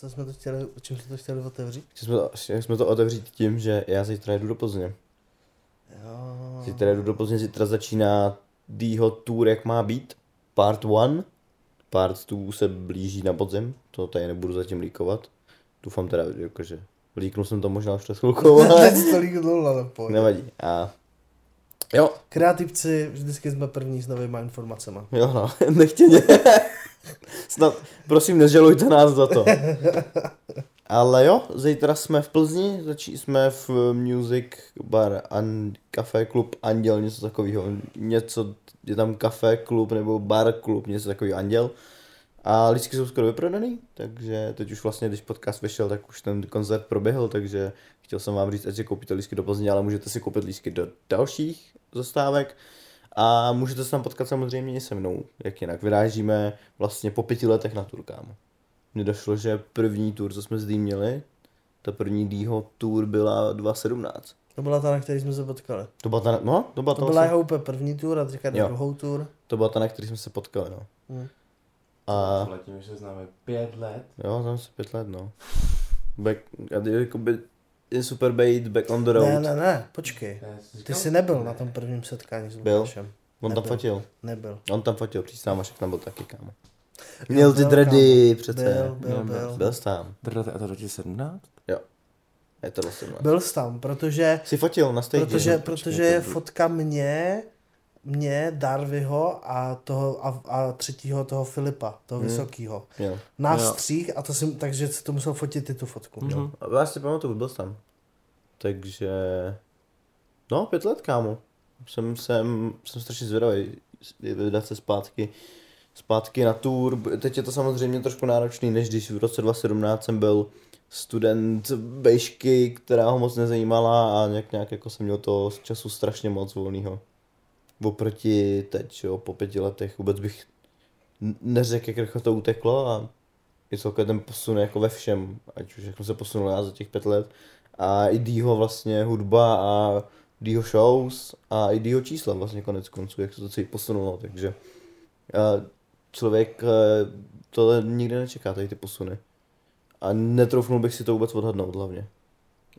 Co jsme to chtěli, čím jsme to chtěli otevřít? Chtěli jsme to, chtěli jsme to otevřít tím, že já zítra jedu do Plzně. Jo. Zítra jedu do Plzně, zítra začíná Dýho tour, jak má být. Part 1. Part 2 se blíží na podzim, to tady nebudu zatím líkovat. Doufám teda, jako, že líknul jsem to možná už před chvilkou, ale Teď to líknul, ale pojď. nevadí. A jo, Kreativci, vždycky jsme první s novýma informacemi. jo no, nechtěně. Snad, prosím, nežalujte nás za to. Ale jo, zítra jsme v Plzni, začí jsme v Music Bar and Café Klub Anděl, něco takového. Něco, je tam kafe klub nebo bar klub, něco takového Anděl. A lístky jsou skoro vyprodaný, takže teď už vlastně, když podcast vyšel, tak už ten koncert proběhl, takže chtěl jsem vám říct, ať si koupíte lístky do Plzně, ale můžete si koupit lístky do dalších zastávek. A můžete se tam potkat samozřejmě i se mnou, jak jinak. Vyrážíme vlastně po pěti letech na tour, kámo. Mně došlo, že první tour, co jsme s Dým měli, ta první Dýho tour byla 2017. To byla ta, na který jsme se potkali. To byla ta, no, to byla ta, To byla vlastně, jeho úplně první tour a teďka druhou tour. to byla ta, na který jsme se potkali, no. Hm. A Letím, už se známe pět let. jo, tam se pět let, no. Back, a ty, jakoby, je super bait, back on the road. Ne, ne, ne, počkej. Ty jsi nebyl na tom prvním setkání s Byl. Lukášem. On tam nebyl. fotil. Nebyl. On tam fotil, příště tam Vašek tam byl taky, kámo. Měl ty byl, dready, přece. Byl, byl, byl. Byl jsi tam. Drda, a to 2017? Je to vlastně. Byl jsi tam, protože, Jsi fotil na stage. protože, protože je fotka mě, mě, Darvyho a toho a, a třetího toho Filipa, toho Hmm. vysokýho. Jo. Nás Jo. střích a to jsem, takže si to musel fotit i tu fotku. Mhm. Jo. A já si pamatuju, byl tam. Takže... No, pět let, kámo. Jsem, jsem, jsem strašně zvědavý vydat se zpátky, zpátky na tour. Teď je to samozřejmě trošku náročný, než když v roce 2017 jsem byl student bejšky, která ho moc nezajímala a nějak, nějak jako jsem měl to z času strašně moc volného. Oproti teď, jo, po pěti letech vůbec bych neřekl, jak rychle to uteklo a je celkem ten posun jako ve všem, ať už jak jsem se posunul já za těch pět let a i Dýho vlastně hudba a Dýho shows a i Dýho čísla vlastně konec konců, jak se to celý posunulo, takže a člověk eh, tohle nikdy nečeká, tady ty posuny. A netroufnul bych si to vůbec odhadnout hlavně.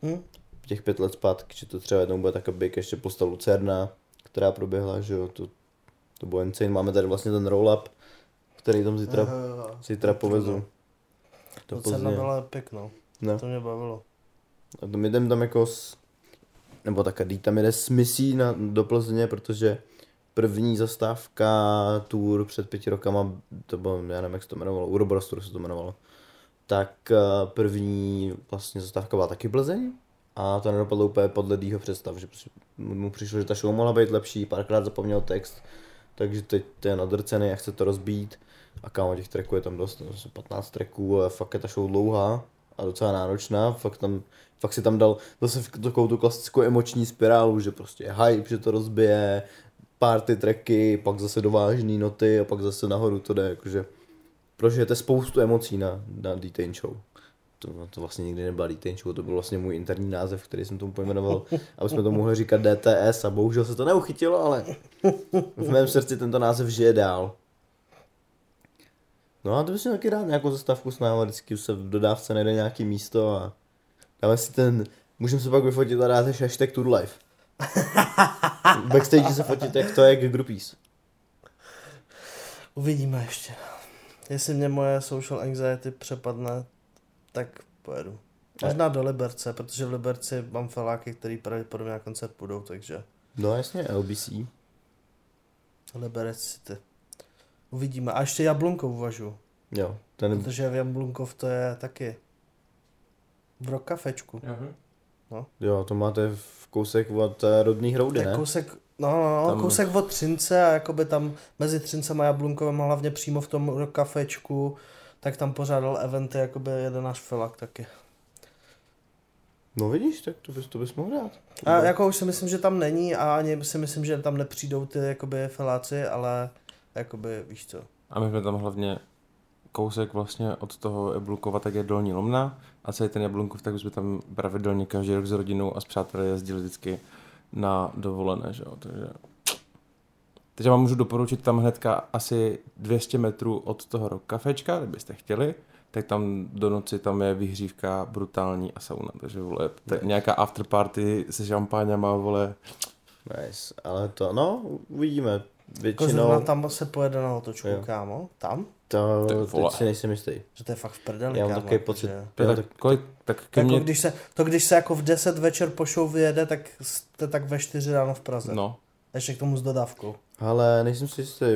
Hm? Těch pět let zpátky, že to třeba jednou bude tak big ještě postav Lucerna, která proběhla, že jo, to, to bylo insane. Máme tady vlastně ten roll-up, který tam zítra, Aha, zítra povezu. To Do cena byla pěknou, No. to mě bavilo. A tam jdem tam jako s, nebo tak Dý tam jede s misí na, do Plzně, protože první zastávka tour před pěti rokama, to bylo, já nevím, jak se to jmenovalo, Uroboros Tour se to jmenovalo, tak eh, první vlastně zastávka byla taky Plzeň a to nedopadlo úplně podle Dýho představ, že mu přišlo, že ta show mohla být lepší, párkrát zapomněl text, takže teď to je nadrcený a chce to rozbít a kámo těch tracků je tam dost, no, asi 15 tracků a fakt je ta show dlouhá a docela náročná, fakt tam, fakt si tam dal zase takovou tu klasickou emoční spirálu, že prostě hype, že to rozbije, party tracky, pak zase do vážný noty a pak zase nahoru to jde, jakože prožijete spoustu emocí na, na Detain Show. To, to vlastně nikdy nebyla Show, to byl vlastně můj interní název, který jsem tomu pojmenoval, aby jsme to mohli říkat DTS a bohužel se to neuchytilo, ale v mém srdci tento název žije dál. No a to bych taky rád nějakou zastavku s náma, vždycky se v dodávce najde nějaký místo a dáme si ten, můžeme se pak vyfotit a dát hashtag Tour Life. Backstage se fotit, jak to je k groupies. Uvidíme ještě. Jestli mě moje social anxiety přepadne, tak pojedu. Možná do Liberce, protože v Liberci mám feláky, který pravděpodobně na koncert půjdou, takže No jasně, LBC. Liberec City. Uvidíme. A ještě Jablunkov uvažu, Jo, ten, protože v Jablunkov to je taky v rokafečku. Mhm. jo, to máte v kousek od eh, rodný hroudy, Tak ne? kousek, no, no, no Tam- kousek od Třince a jakoby tam mezi Třincem a Jablunkovem a hlavně přímo v tom kafečku, tak tam pořádal eventy jakoby jeden náš felak taky. No vidíš, tak to bys, to bys mohl dát. A jako už si myslím, že tam není a ani si myslím, že tam nepřijdou ty jakoby feláci, ale jakoby víš co. A my jsme tam hlavně kousek vlastně od toho Jablukova, tak je Dolní Lomna a celý ten Jablunkov, tak jsme tam pravidelně každý rok s rodinou a s přáteli jezdili vždycky na dovolené, že jo, takže... Takže vám můžu doporučit tam hnedka asi 200 metrů od toho rock kafečka, kdybyste chtěli, tak tam do noci tam je vyhřívka brutální a sauna, takže vole, tak nějaká afterparty se šampáňama, vole, Nice, ale to, no, uvidíme. Jako Většinou tam se pojede na otočku, Jo. kámo. Tam? to, Ty vole. teď si nejsem jistý. Že to je fakt v prdeli, Já mám kámo, takový jako, pocit. že- to tak, tak- kolik, tak ke Jako mně, když se, to když se jako v 10 večer po show vyjede, tak jste tak ve 4 ráno v Praze. no, Ještě k tomu s dodávkou. Ale nejsem si jistý.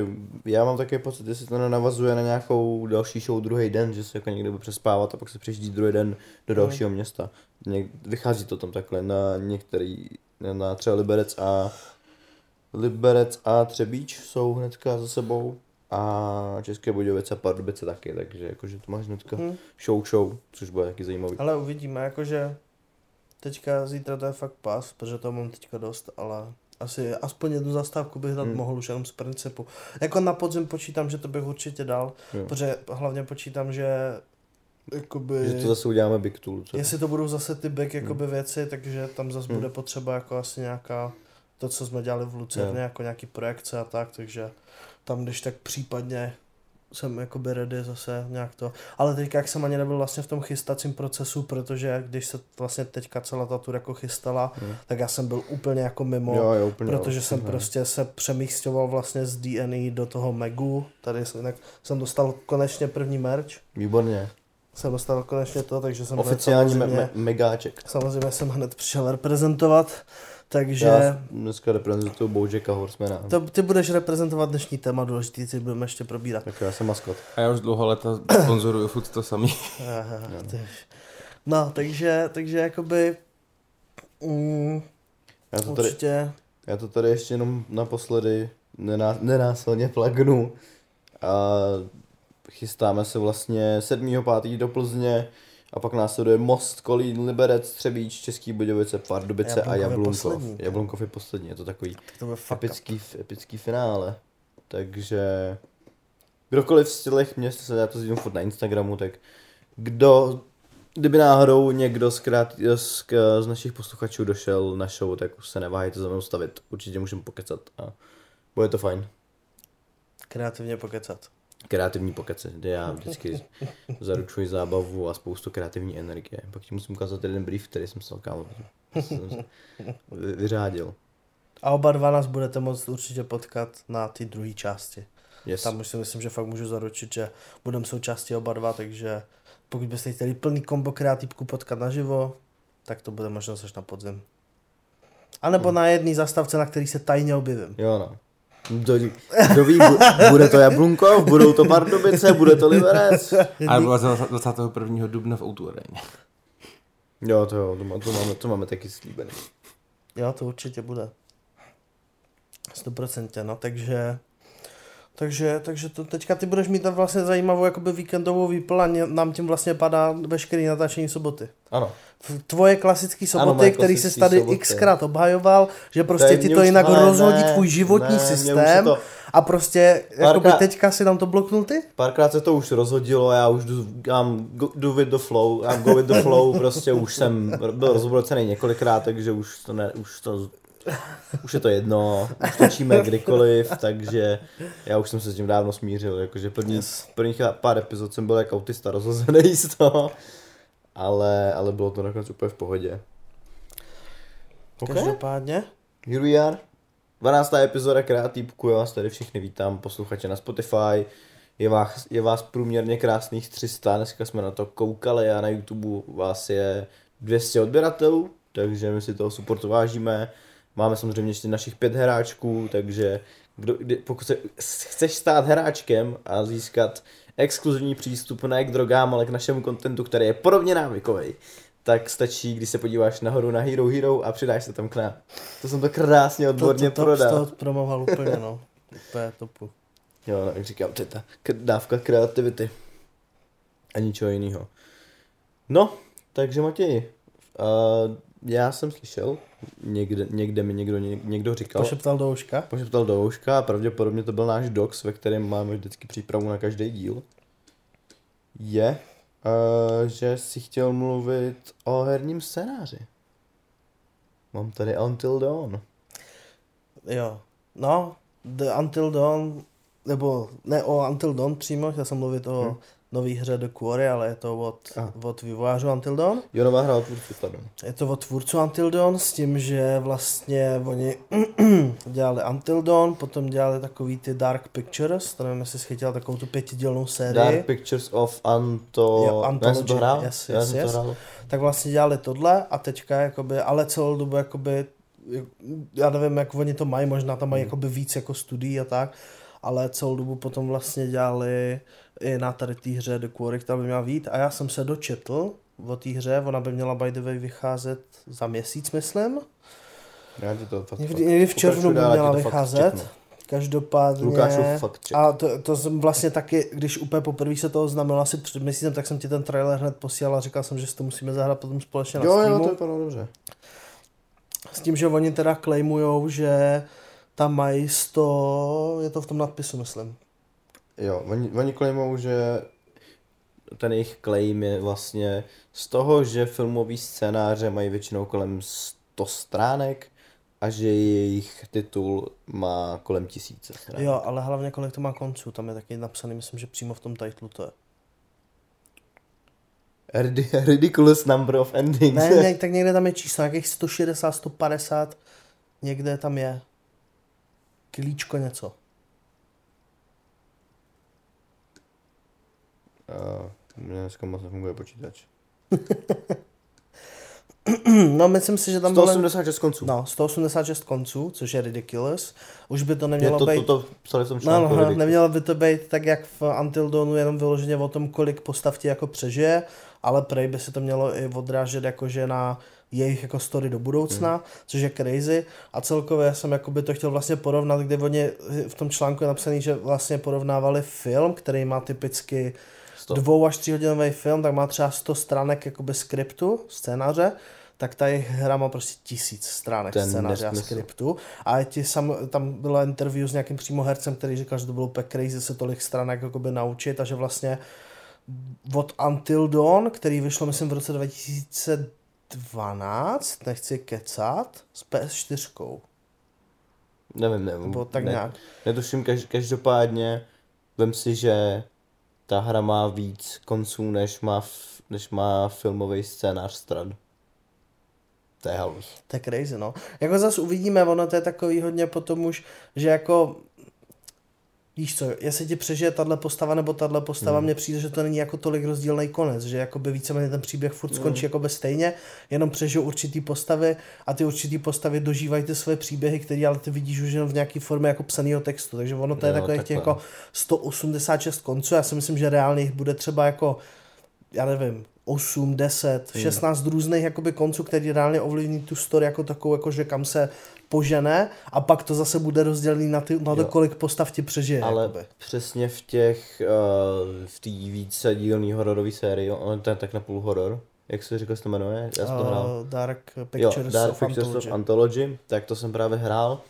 Já mám takový pocit, jestli to nenavazuje na nějakou další show druhý den, že se jako někdo bude přespávat a pak se přijíždí druhý den do dalšího města. Něk, vychází to tam takhle na některý, na třeba Liberec a Liberec a Třebíč jsou hnedka za sebou a České Budějovice a Pardubice taky, takže jakože to máš hnedka Hm. show show, což bude taky zajímavý. Ale uvidíme, jakože teďka zítra to je fakt pas, protože to mám teďka dost, ale asi aspoň jednu zastávku bych dát Hmm. mohl už jenom z principu. Jako na podzim počítám, že to bych určitě dal, Jo. protože hlavně počítám, že jakoby... Že to zase uděláme Big Tool. Co? Jestli to budou zase ty back jakoby věci, takže tam zase Hmm. bude potřeba jako asi nějaká, to co jsme dělali v Lucerně, jako nějaký projekce a tak, takže tam když tak případně jsem jakoby ready zase nějak to. Ale teďka, jak jsem ani nebyl vlastně v tom chystacím procesu, protože když se vlastně teďka celá ta tour jako chystala, Hmm. tak já jsem byl úplně jako mimo. Jo, jo, úplně. Protože jsem Mhm. prostě se přemístěval vlastně z DNI do toho Megu. Tady jsem, tak jsem dostal konečně první merch. Výborně. Jsem dostal konečně to, takže jsem hned Oficiální me- samozřejmě- me- megáček. Samozřejmě jsem hned přišel reprezentovat, takže Já dneska reprezentuju Bojacka Horsemana. to, ty budeš reprezentovat dnešní téma, důležitý si budeme ještě probírat. Tak já jsem maskot. a já už dlouho leta sponzoruju furt to samý. Aha, ty- No, takže, takže jakoby mm, Já to tady, určitě, já to tady ještě jenom naposledy nená, nenásilně plagnu. A chystáme se vlastně 7.5. do Plzně a pak následuje Most, Kolín, Liberec, Třebíč, Český Budějovice, Pardubice a Jablunkov. poslední, kámo. Jablunkov je poslední, je to takový tak to epický, epický finále. Takže kdokoliv z těch měst, se já to furt na Instagramu, tak kdo, kdyby náhodou někdo z, krát, z, z našich posluchačů došel na show, tak už se neváhejte za mnou stavit. Určitě můžeme pokecat a bude to fajn. kreativně pokecat. Kreativní pokece, kde já vždycky zaručuji zábavu a spoustu kreativní energie. Pak ti musím ukázat jeden brief, který jsem kámo. Se vy- Vyřádil. A oba dva nás budete moct určitě potkat na ty druhé části. Yes. Tam už si myslím, že fakt můžu zaručit, že budeme součástí oba dva, takže pokud byste chtěli plný kombo kreativku potkat naživo, tak to bude možnost až na podzim. A nebo na jedné zastavce, na který se tajně objevím. Jo no. Kdo, kdo ví, bu- bude to Jablunkov, budou to Pardubice, bude to Liberec. A 21. dubna v Outu Areně. Jo, to jo, to, má, to, máme, to máme taky slíbený. Jo, to určitě bude. 100%, no, takže... Takže, takže to teďka ty budeš mít tam vlastně zajímavou jakoby víkendovou výplň a nám tím vlastně padá veškerý natáčení soboty. Ano. Tvoje klasické soboty, moje který jsi tady soboty. xkrát obhajoval, že prostě ti to už- jinak ale rozhodí ne, tvůj životní ne, systém to- a prostě jakoby Párkrát- teďka si nám to bloknul ty? Párkrát se to už rozhodilo, já už jdu, I'm go, do with the flow, I'm go with the flow, prostě už jsem byl rozobrocený několikrát, takže už to ne, už to, už je to jedno, už točíme kdykoliv, takže já už jsem se s tím dávno smířil, jakože první, Yes. prvních pár epizod jsem byl jako autista rozhozený z toho, ale, ale bylo to nakonec úplně v pohodě. Okay. Každopádně. Here we are. 12. epizoda Kreatýpku, já vás tady všechny vítám, posluchače na Spotify. Je vás, je vás průměrně krásných 300, dneska jsme na to koukali a na YouTube vás je 200 odběratelů, takže my si toho supportu vážíme. Máme samozřejmě ještě našich pět hráčků, takže kdo, kdy, pokud se chceš stát hráčkem a získat exkluzivní přístup ne k drogám, ale k našemu kontentu, který je podobně návykový, tak stačí, když se podíváš nahoru na Hero Hero a přidáš se tam k nám. To jsem to krásně To, odborně to, to, prodal. to promoval úplně, no. Úplně topu. Jo, no, jak říkám, to je ta dávka kreativity. A ničeho jiného. No, takže Matěj, uh, já jsem slyšel, někde, někde mi někdo, ně- někdo říkal, Pošeptal do uška. pošeptal do ouška a pravděpodobně to byl náš docs, ve kterém máme vždycky přípravu na každý díl, je, uh, že si chtěl mluvit o herním scénáři. Mám tady Until Dawn. Jo. No, The Until Dawn, nebo ne o Until Dawn přímo, chtěl jsem mluvit o Hm. Nový hře The Quarry, ale je to od, Aha. od vývojářů Until Dawn. Jo, nová hra od tvůrců, pardon. Je to od tvůrců Until Dawn s tím, že vlastně oni dělali Until Dawn, potom dělali takový ty Dark Pictures, to nevím, jestli jsi chytil takovou tu pětidělnou sérii. Dark Pictures of Anto... Jo, Já jsem to Anthology, hrál? yes, Já yes, jsem yes. to hrál. tak vlastně dělali tohle a teďka jakoby, ale celou dobu jakoby, já nevím, jak oni to mají, možná tam mají Hmm. jakoby víc jako studií a tak, ale celou dobu potom vlastně dělali i na tady té hře The Quarry, která by měla vít a já jsem se dočetl o té hře, ona by měla by the way vycházet za měsíc, myslím. Já ti to fakt, Někdy, někdy v červnu by měla vycházet. Každopádně... Lukášův fakt check. A to, to jsem vlastně taky, když úplně poprvé se to oznámilo asi před měsícem, tak jsem ti ten trailer hned posílal a říkal jsem, že si to musíme zahrát potom společně na Jo, Steamu. jo, to vypadalo dobře. S tím, že oni teda claimujou, že tam mají 100, je to v tom nadpisu, myslím. Jo, oni, oni claimou, že ten jejich claim je vlastně z toho, že filmový scénáře mají většinou kolem 100 stránek a že jejich titul má kolem tisíce stránek. Jo, ale hlavně kolik to má konců, tam je taky napsaný, myslím, že přímo v tom titlu to je. Ridi- ridiculous number of endings. Ne, ne, tak někde tam je číslo, nějakých 160, 150, někde tam je. Kilíčko něco. Uh, mě dneska moc nefunguje počítač. No, myslím si, že tam bylo... 186 konců. No, 186 konců, což je ridiculous. Už by to nemělo to, to, být... to, psali v tom No, článku. no, nemělo by to být tak, jak v Until Dawnu, jenom vyloženě o tom, kolik postav ti jako přežije, ale prej by se to mělo i odrážet jakože na jejich jako story do budoucna, hmm. což je crazy. A celkově jsem jakoby to chtěl vlastně porovnat, kde oni v tom článku je napsaný, že vlastně porovnávali film, který má typicky Stop. dvou až tříhodinový film, tak má třeba 100 stránek jakoby skriptu, scénáře, tak ta jejich hra má prostě tisíc stránek Ten scénáře a skriptu. A ti sam, tam byla interview s nějakým přímo hercem, který říkal, že to bylo úplně crazy se tolik stránek jakoby naučit a že vlastně od Until Dawn, který vyšlo myslím v roce 2012, nechci kecat, s PS4. Nevím, nevím. Nebo tak ne, nějak. Netuším, kaž, každopádně vem si, že ta hra má víc konců, než má, než má filmový scénář stran. To je halus. To je crazy, no. Jako zase uvidíme, ono to je takový hodně potom už, že jako Víš co, jestli ti přežije tahle postava nebo tahle postava, Hmm. mně přijde, že to není jako tolik rozdílný konec, že jakoby víceméně ten příběh furt skončí Hmm. jakoby stejně, jenom přežijou určitý postavy a ty určitý postavy dožívají ty své příběhy, které ale ty vidíš už jenom v nějaké formě jako psaného textu, takže ono to je Jo, takových těch takhle. jako 186 konců, já si myslím, že reálně jich bude třeba jako já nevím, 8, 10, Hmm. 16 různých jakoby konců, který reálně ovlivní tu story jako takovou, jako že kam se požene a pak to zase bude rozdělený na, ty, na to, Jo. kolik postav ti přežije. Ale jakoby. přesně v těch, uh, v té více dílný hororové sérii, on je tak na půl horor, jak se říkal, se to jmenuje, já jsem to hrál. Uh, Dark Jo, Pictures Dark of Pictures Anthology. of Anthology, tak to jsem právě hrál.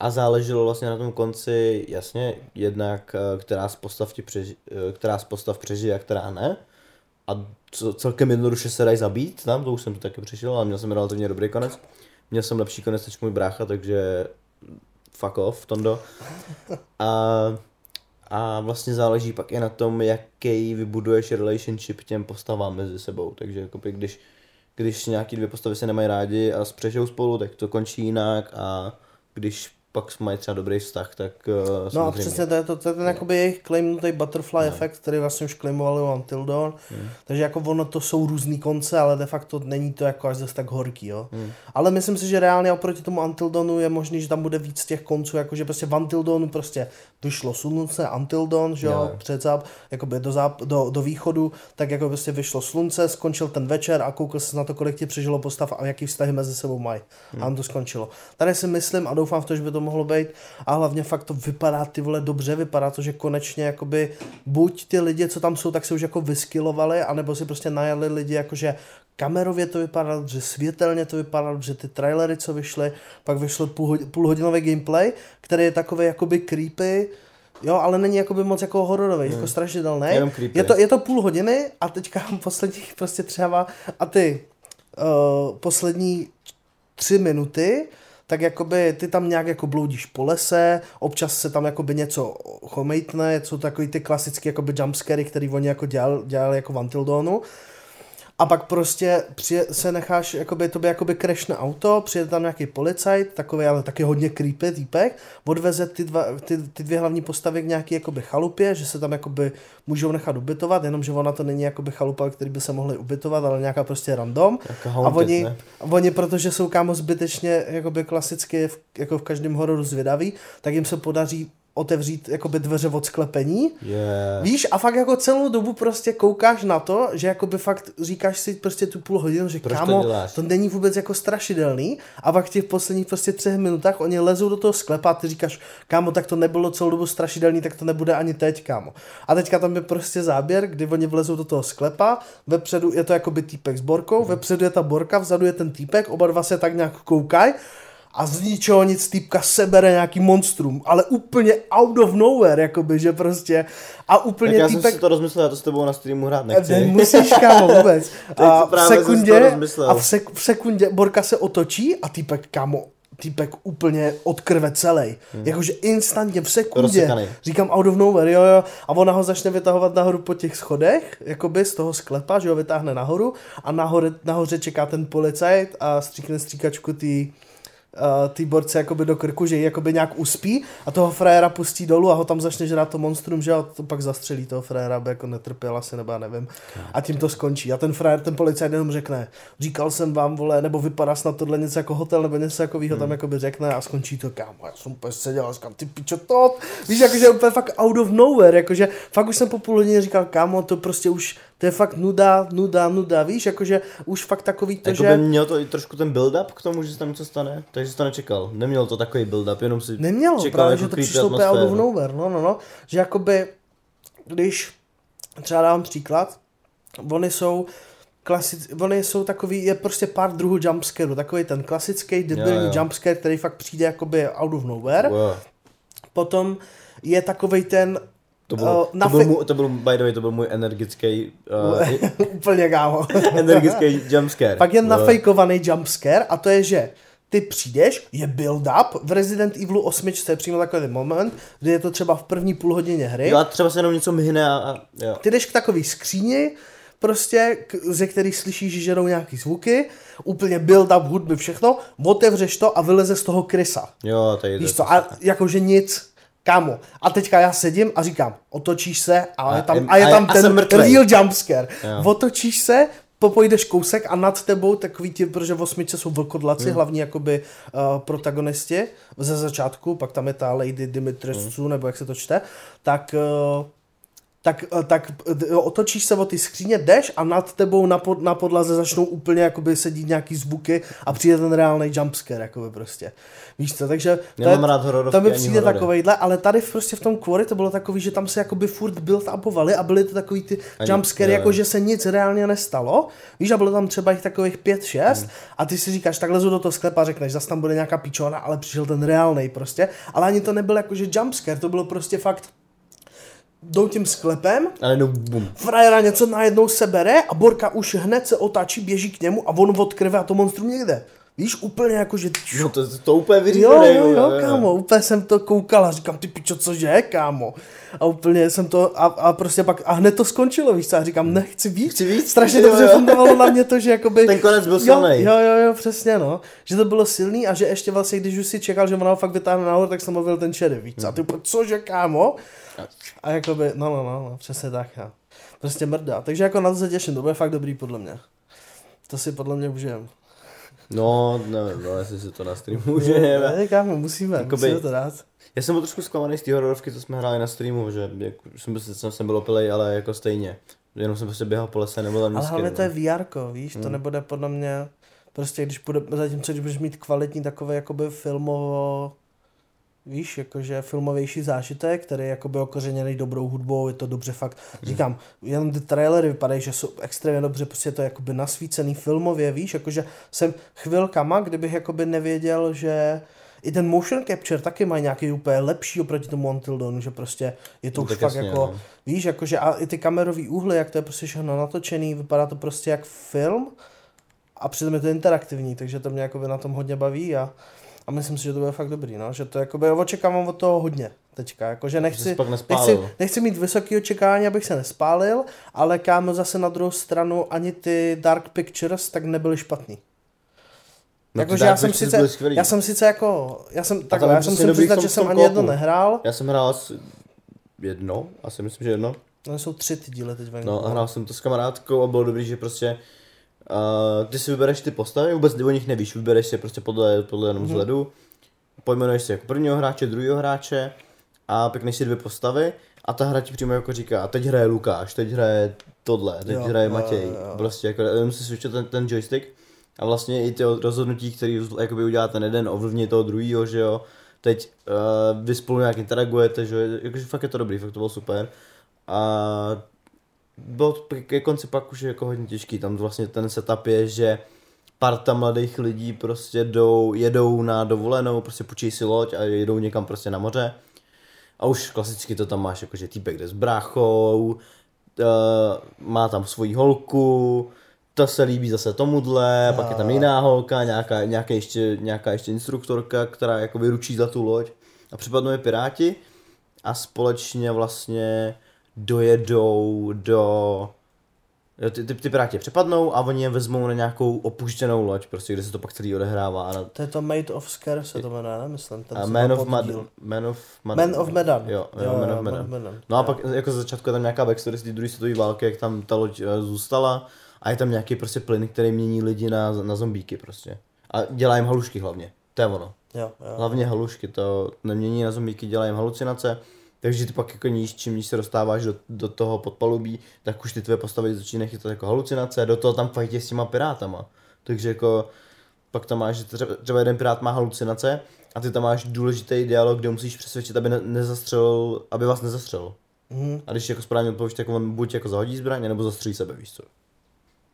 A záleželo vlastně na tom konci, jasně, jednak, eh, která z postav, ti přeži, eh, která z postav přežije a která ne. A co, celkem jednoduše se dají zabít tam, to už jsem to taky přišel, ale měl jsem relativně dobrý konec. Měl jsem lepší konec než můj brácha, takže fuck off, Tondo. A, a vlastně záleží pak i na tom, jaký vybuduješ relationship těm postavám mezi sebou. Takže jakoby, když, když nějaký dvě postavy se nemají rádi a spřežou spolu, tak to končí jinak a když pak mají třeba dobrý vztah, tak uh, No a přesně to je, to, to je ten jakoby jejich claimnutý butterfly No. efekt, který vlastně už claimovali u Until Dawn. Hmm. Takže jako ono to jsou různý konce, ale de facto není to jako až zase tak horký, jo. Hmm. Ale myslím si, že reálně oproti tomu Until Dawnu je možný, že tam bude víc těch konců, jakože prostě v Until Dawnu prostě vyšlo slunce, Until Dawn, že jo, před záp, jakoby do, záp, do, do, východu, tak jako prostě vyšlo slunce, skončil ten večer a koukal se na to, kolik ti přežilo postav a jaký vztahy mezi sebou mají. Hmm. A to skončilo. Tady si myslím a doufám v to, že by to mohlo být a hlavně fakt to vypadá ty vole dobře, vypadá to, že konečně jakoby buď ty lidi, co tam jsou, tak se už jako vyskylovali, anebo si prostě najali lidi jakože kamerově to vypadá dobře, světelně to vypadá dobře, ty trailery, co vyšly, pak vyšel půl, půlhodinový gameplay, který je takový jakoby creepy, Jo, ale není jakoby moc jako hororový, jako strašidelný. Jenom creepy. Je to, je to půl hodiny a teďka posledních prostě třeba a ty uh, poslední tři minuty tak jakoby ty tam nějak jako bloudíš po lese, občas se tam jakoby něco chomejtne, jsou takový ty klasické jakoby jumpscary, který oni jako dělali, dělali jako v Until Dawnu a pak prostě přije, se necháš, jakoby, to by jakoby crashne auto, přijede tam nějaký policajt, takový ale taky hodně creepy týpek, odveze ty, dva, ty, ty dvě hlavní postavy k nějaký jakoby chalupě, že se tam jakoby můžou nechat ubytovat, jenomže ona to není jakoby chalupa, který by se mohli ubytovat, ale nějaká prostě random. Jako A haunted, oni, ne? oni, protože jsou kámo zbytečně jakoby klasicky v, jako v každém hororu zvědaví, tak jim se podaří otevřít jakoby dveře od sklepení Yeah. Víš, a fakt jako celou dobu prostě koukáš na to, že jako by fakt říkáš si prostě tu půl hodinu, že Proč to kámo, děláš? to není vůbec jako strašidelný a pak v těch posledních prostě třech minutách oni lezou do toho sklepa a ty říkáš, kámo, tak to nebylo celou dobu strašidelný, tak to nebude ani teď, kámo. A teďka tam je prostě záběr, kdy oni vlezou do toho sklepa, vepředu je to jako by týpek s borkou, Mhm. vepředu je ta borka, vzadu je ten týpek, oba dva se tak nějak koukají a z ničeho nic týpka sebere nějaký monstrum, ale úplně out of nowhere, jakoby, že prostě a Tak úplně já týpek... jsem si to rozmyslel, já to s tebou na streamu hrát nechci. Ne, musíš, kámo, vůbec. A v sekundě, a v, sek, v sekundě Borka se otočí a týpek, kámo, týpek úplně od krve celý. Hmm. Jakože instantně v sekundě. Říkám out of nowhere, jo, jo. A ona ho začne vytahovat nahoru po těch schodech, jakoby z toho sklepa, že ho vytáhne nahoru a nahoře, nahoře čeká ten policajt a stříkne stříkačku tý, uh, ty borce jakoby do krku, že ji jakoby nějak uspí a toho frajera pustí dolů a ho tam začne žrát to monstrum, že a to pak zastřelí toho frajera, aby jako netrpěl asi, nebo já nevím. A tím to skončí. A ten frajer, ten policajt jenom řekne, říkal jsem vám, vole, nebo vypadá snad tohle něco jako hotel, nebo něco takového Hmm. tam jakoby řekne a skončí to, kámo, já jsem úplně seděl a říkám, ty pičo to, víš, jakože úplně fakt out of nowhere, jakože fakt už jsem po půl hodině říkal, kámo, to prostě už, to je fakt nuda, nuda, nuda, víš, jakože už fakt takový to, Jako že... by měl to i trošku ten build-up k tomu, že se tam něco stane, takže jsi to nečekal. Neměl to takový build-up, jenom si Nemělo, čekal právě, jako že to přišlo úplně out of nowhere, no, no, no, že jakoby, když, třeba dám příklad, oni jsou, klasic, oni jsou takový, je prostě pár druhů jumpscareu, takový ten klasický debilní jo. jumpscare, který fakt přijde jakoby out of nowhere, Wow. potom je takový ten, To bylo, na to, byl fi- můj, to byl, by the way, to byl můj energický, uh, úplně kámo, energický jumpscare. Pak je Wow. nafejkovaný jumpscare a to je, že ty přijdeš, je build-up, v Resident Evilu 8 je přímo takový moment, kdy je to třeba v první půl hodině hry, Jo, a třeba se jenom něco myhne a, a jo. ty jdeš k takový skříni, prostě, k, ze kterých slyšíš, že jdou nějaký zvuky, úplně build-up hudby, všechno, otevřeš to a vyleze z toho krysa. Jo, tady Víš to- a jakože nic, kámo. A teďka já sedím a říkám, otočíš se a, A je tam, a je a- tam a ten real jumpscare. Jo. Otočíš se, popojdeš kousek a nad tebou takový ti, protože v osmičce jsou vlkodlaci, Hmm. hlavní jakoby uh, protagonisti ze začátku, pak tam je ta Lady Dimitrescu, Hmm. nebo jak se to čte, tak uh, tak, eh, tak eh, otočíš se o ty skříně, jdeš a nad tebou na, pod, na podlaze začnou úplně jakoby sedít nějaký zvuky a přijde ten reálný jumpscare, jakoby prostě. Víš co, takže je, rád hororovky tam mi přijde takovejhle, ale tady prostě v tom Quarry to bylo takový, že tam se jakoby furt build upovali a byly to takový ty Ani- jumpscare, jako že se nic reálně nestalo. Víš, a bylo tam třeba jich takových pět, šest Hmm. a ty si říkáš, tak lezu do toho sklepa a řekneš, zase tam bude nějaká pičona, ale přišel ten reálný prostě. Ale ani to nebyl jakože jumpscare, to bylo prostě fakt jdou tím sklepem, Ale no, bum. frajera něco najednou sebere a Borka už hned se otáčí, běží k němu a on od krve a to monstrum někde. Víš, úplně jako, že... No to, to, to úplně Jo, vyřízené. jo, jo, kámo, úplně jsem to koukal a říkám, ty pičo, cože, kámo. A úplně jsem to, a, a prostě pak, a hned to skončilo, víš co, a říkám, nechci víc. Chci víc. Strašně Jo, dobře jo. fungovalo na mě to, že jakoby... Ten konec byl jo, silnej. jo, jo, jo, přesně, no. Že to bylo silný a že ještě vlastně, když už si čekal, že ona ho fakt vytáhne nahoru, tak jsem mluvil ten šedý, víc co. A ty úplně, cože, kámo. A jakoby, no, no, no, no přesně tak, no. Prostě mrdá. Takže jako na to se těším, to bude fakt dobrý podle mě. To si podle mě užijem. No, no, no, jestli si to na streamu užijeme. Ne, kámo, musíme, Jakoby- musíme to dát. Já jsem byl trošku zklamaný z té hororovky, co jsme hráli na streamu, že jak, jsem, jsem, jsem byl opilej, ale jako stejně. Jenom jsem prostě běhal po lese, nebyl tam Ale nic hlavně to je. VR, víš, Hmm. to nebude podle mě, prostě když bude, zatímco když budeš mít kvalitní takový jakoby filmovo, víš, jakože filmovější zážitek, který je jakoby okořeněný dobrou hudbou, je to dobře fakt, Hmm. říkám, jenom ty trailery vypadají, že jsou extrémně dobře, prostě je to jakoby nasvícený filmově, víš, jakože jsem chvilkama, kdybych jakoby nevěděl, že i ten motion capture taky má nějaký úplně lepší oproti tomu Until Dawn, že prostě je to No už tak fakt jasně, jako, no. víš, jakože a i ty kamerový úhly, jak to je prostě všechno natočený, vypadá to prostě jak film a přitom je to interaktivní, takže to mě jako na tom hodně baví a, A myslím si, že to bude fakt dobrý, no. Že to jakoby očekávám od toho hodně teďka. Jakože Že nechci, nechci, nechci mít vysoké očekávání, abych se nespálil, ale kámo zase na druhou stranu ani ty Dark Pictures tak nebyly špatný. No, Jakože ty já jsem sice, já jsem sice jako, já jsem, tak, já jsem přesně si přiznat, že jsem ani jedno nehrál. Já jsem hrál asi jedno, asi myslím, že jedno. No, jsou tři ty díly teď venku. No a hrál jsem to s kamarádkou a bylo dobrý, že prostě uh, ty si vybereš ty postavy, vůbec o nich nevíš, vybereš si prostě podle, podle jenom Mhm. vzhledu, pojmenuješ si jako prvního hráče, druhého hráče a pěkneš si dvě postavy a ta hra ti přímo jako říká, a teď hraje Lukáš, teď hraje tohle, teď Jo, hraje Matěj, jo, jo. prostě jako jenom si switchuje ten, ten joystick a vlastně i ty rozhodnutí, který jakoby udělá ten jeden, ovlivní toho druhého, že jo, teď uh, vy spolu nějak interagujete, že jo, jakože fakt je to dobrý, fakt to bylo super. A bylo to ke konci pak už jako hodně těžký, tam vlastně ten setup je, že parta mladých lidí prostě jdou, jedou na dovolenou, prostě půjčí si loď a jedou někam prostě na moře. A už klasicky to tam máš, jakože týpek jde s bráchou, uh, má tam svoji holku, ta se líbí zase tomuhle, pak je tam jiná holka, nějaká, nějaká, ještě, nějaká ještě instruktorka, která jako vyručí za tu loď. A připadnou je piráti a společně vlastně dojedou do... Jo, ty, ty, ty piráti přepadnou a oni je vezmou na nějakou opuštěnou loď, prostě, kde se to pak celý odehrává. A, na, To je to Made of Scare se to jmenuje, nemyslím. Ten a se Man of, Mad. Man of Medan. Man of Medan. Jo, jo, Man of Medan. Medan. No a pak jako ze začátku je tam nějaká backstory z té druhé světové války, jak tam ta loď eh, zůstala a je tam nějaký prostě plyn, který mění lidi na, na zombíky prostě. A dělá jim halušky hlavně. To je ono. Jo, jo. Hlavně halušky, to nemění na zombíky, dělá jim halucinace. Takže ty pak jako níž, čím níž se dostáváš do, do toho podpalubí, tak už ty tvoje postavy začínají chytat jako halucinace, do toho tam fajtě s těma pirátama. Takže jako pak tam máš, že třeba, jeden pirát má halucinace a ty tam máš důležitý dialog, kde musíš přesvědčit, aby ne, nezastřelil, aby vás nezastřelil. Mhm. A když jako správně odpovíš, tak on buď jako zahodí zbraň, nebo zastřelí sebe, víš co.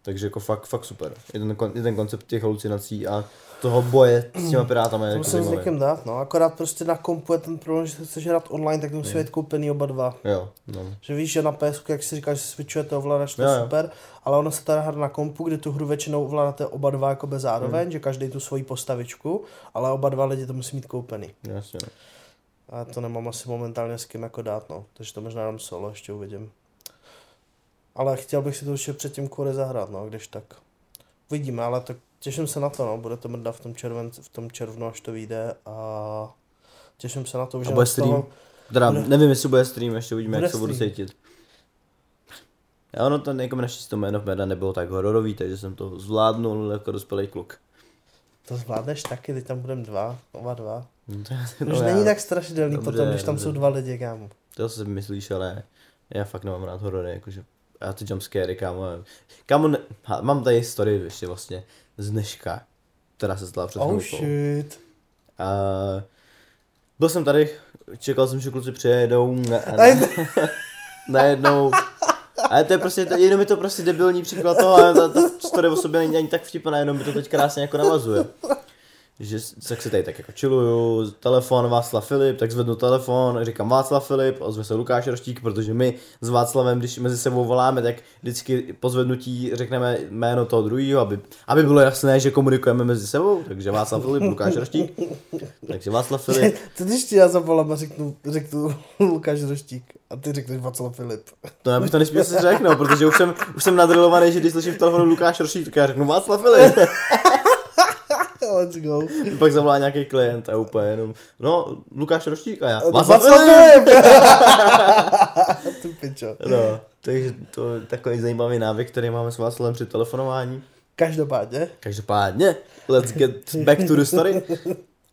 Takže jako fakt, fakt super. Je ten, je ten koncept těch halucinací a toho boje s těma pirátama je To jako musím s někým dát, no. Akorát prostě na kompu je ten problém, že chceš hrát online, tak to musí být koupený oba dva. Jo, no. Že víš, že na PS, jak si říkáš, že switchujete ovladač, to je super, ale ono se teda hra na kompu, kde tu hru většinou ovládáte oba dva jako bez zároveň, že každý tu svoji postavičku, ale oba dva lidi to musí mít koupený. Jasně. A to nemám asi momentálně s kým jako dát, no. Takže to možná dám solo, ještě uvidím. Ale chtěl bych si to ještě předtím kvůli zahrát, no, když tak. Uvidíme, ale tak těším se na to, no. Bude to mrda v tom, červen, v tom červnu, až to vyjde a těším se na to, že A bude z toho- Teda Bude- nevím, jestli bude stream, ještě uvidíme, Bude jak se budu stream. cítit. Já ono to jako naštěstí to jméno v Meda nebylo tak hororový, takže jsem to zvládnul jako dospělý kluk. To zvládneš taky, teď tam budeme dva, oba dva. No, to, Už já- není tak strašidelný Dobře, potom, když tam dobře. jsou dva lidi, kámo. To si myslíš, ale já fakt nemám rád horory, jakože já ty jumpscary, kámo, kámo, ne, ha, mám tady story ještě vlastně z dneška, která se stala před Oh chvilkou. shit. A byl jsem tady, čekal jsem, že kluci přijedou na, na, najednou. Ale to je prostě, to, jenom je to prostě debilní příklad toho, ale ta, ta story o sobě není ani tak vtipná, jenom mi to teď krásně jako navazuje. Že tak se tady tak jako chilluju, telefon Václav Filip, tak zvednu telefon, říkám Václav Filip, ozve se Lukáš Roštík, protože my s Václavem, když mezi sebou voláme, tak vždycky po zvednutí řekneme jméno toho druhého, aby, aby bylo jasné, že komunikujeme mezi sebou, takže Václav Filip, Lukáš Roštík. Takže Václav Filip, to když ti já zavolám a řeknu, řeknu Lukáš Roštík a ty řekneš Václav Filip. to já bych to nesměl si řekl, no, protože už jsem, už jsem nadrilovaný, že když slyším v telefonu Lukáš Roštík, tak já řeknu Václav Filip. Let's go. Pak zavolá nějaký klient a úplně jenom, no, Lukáš Roštík a já, Václav. Filip! Ty pičo. No, takže to je takový zajímavý návyk, který máme s Václavem při telefonování. Každopádně, Každopádně, let's get back to the story.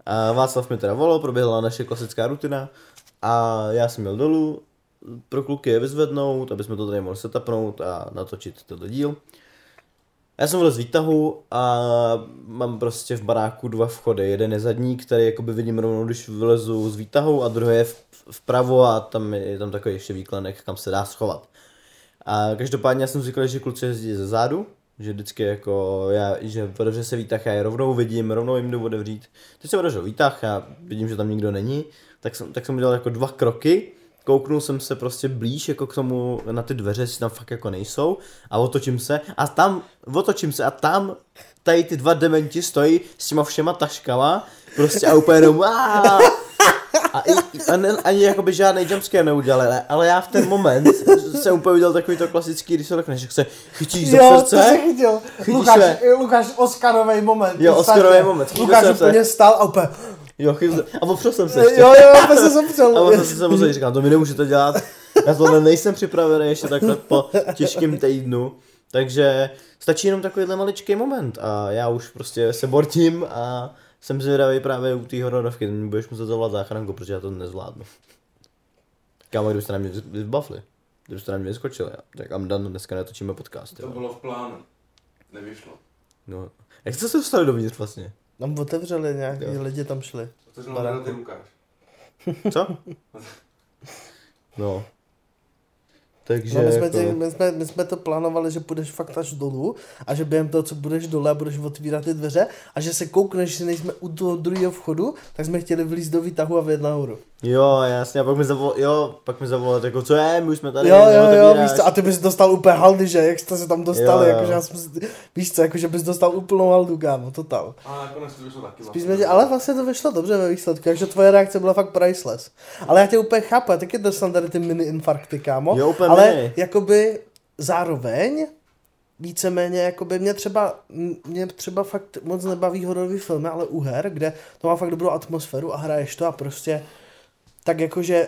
A Václav mi teda volal, proběhla naše klasická rutina a já jsem měl dolů pro kluky je vyzvednout, aby jsme to tady mohli setupnout a natočit tento díl. Já jsem byl z výtahu a mám prostě v baráku dva vchody. Jeden je zadní, který jakoby vidím rovnou, když vylezu z výtahu a druhý je vpravo a tam je, tam takový ještě výklenek, kam se dá schovat. A každopádně já jsem zvyklý, že kluci jezdí ze zádu, že vždycky jako já, že otevře se výtah, já je rovnou vidím, rovnou jim jdu otevřít. Teď jsem otevřel výtah, já vidím, že tam nikdo není, tak jsem, tak jsem udělal jako dva kroky, kouknul jsem se prostě blíž jako k tomu na ty dveře, jestli tam fakt jako nejsou a otočím se a tam, otočím se a tam tady ty dva dementi stojí s těma všema taškama prostě a úplně jenom "Aaa!" a, i, a ne, ani jakoby žádný jumpscare neudělali, ale, ale já v ten moment jsem úplně udělal takový to klasický, když se řekneš, že se chytíš za Jo, to srdce, se chytil. Chytíš Lukáš, se. Lukáš, Oscarový moment. Jo. Oscarový moment. Chytil Lukáš úplně stál a úplně, jo, se, a opřel jsem se ještě. jo, jo, úplně se zapřel. A potom jsem se musel říkám, to mi nemůžete dělat, já tohle nejsem připravený ještě takhle po těžkém týdnu, takže stačí jenom takovýhle maličký moment a já už prostě se bortím a jsem zvědavý právě u té hororovky, mi budeš muset zavolat záchranku, protože já to nezvládnu. Kámo, kdybyste na mě vyzbavli, kdybyste na mě vyskočili, tak I'm done, dneska netočíme podcast. Jo. bylo v plánu. Nevyšlo. No. Jak jste se dostali dovnitř vlastně? Tam otevřeli nějaký Jo. lidi tam šli. Znamená, ty Lukáš. Co? No. Takže No, my, jsme jako... tě, my, jsme, my jsme to plánovali, že půjdeš fakt až dolů a že během toho, co budeš dole a budeš otvírat ty dveře a že se koukneš, že nejsme u toho druhého vchodu, tak jsme chtěli vylízt do výtahu a vyjet nahoru. Jo, jasně, a pak mi zavolal, jo, pak mi zavolal, jako co je, my už jsme tady, jo, jo, jo, víš co, a ty bys dostal úplně haldy, že, jak jste se tam dostali, Jo, jo. jakože já jsem, si- víš co, jakože bys dostal úplnou haldu, kámo, total. A nakonec to vyšlo taky. Spíš jsme tě, ale vlastně to vyšlo dobře ve výsledku, takže tvoje reakce byla fakt priceless. Ale já tě úplně chápu, já taky dostanu tady ty mini infarkty, kámo. Jo, úplně ale mini. jakoby zároveň víceméně, jakoby mě třeba, mě třeba fakt moc nebaví hororový filmy, ale u her, kde to má fakt dobrou atmosféru a hraješ to a prostě tak jakože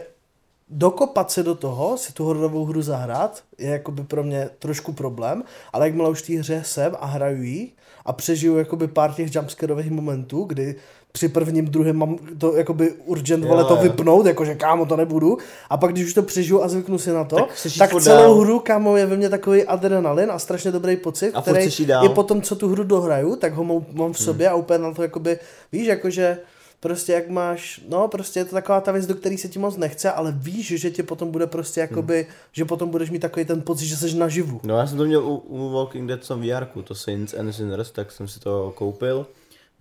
dokopat se do toho, si tu hororovou hru zahrát, je jakoby pro mě trošku problém, ale jakmile už v té hře jsem a hraju ji a přežiju jakoby pár těch jumpscareových momentů, kdy při prvním, druhém mám to jakoby urgent vole to vypnout, jakože kámo to nebudu a pak když už to přežiju a zvyknu si na to, Tak tak, celou dál. hru kámo je ve mně takový adrenalin a strašně dobrý pocit, A který i potom, co tu hru dohraju, tak ho mám, mám v sobě a úplně na to jakoby, víš, jakože prostě jak máš, no prostě je to taková ta věc, do které se ti moc nechce, ale víš, že tě potom bude prostě jakoby, že potom budeš mít takový ten pocit, že jsi naživu. No já jsem to měl u, u Walking Dead v VR, to Saints and Sinners, tak jsem si to koupil.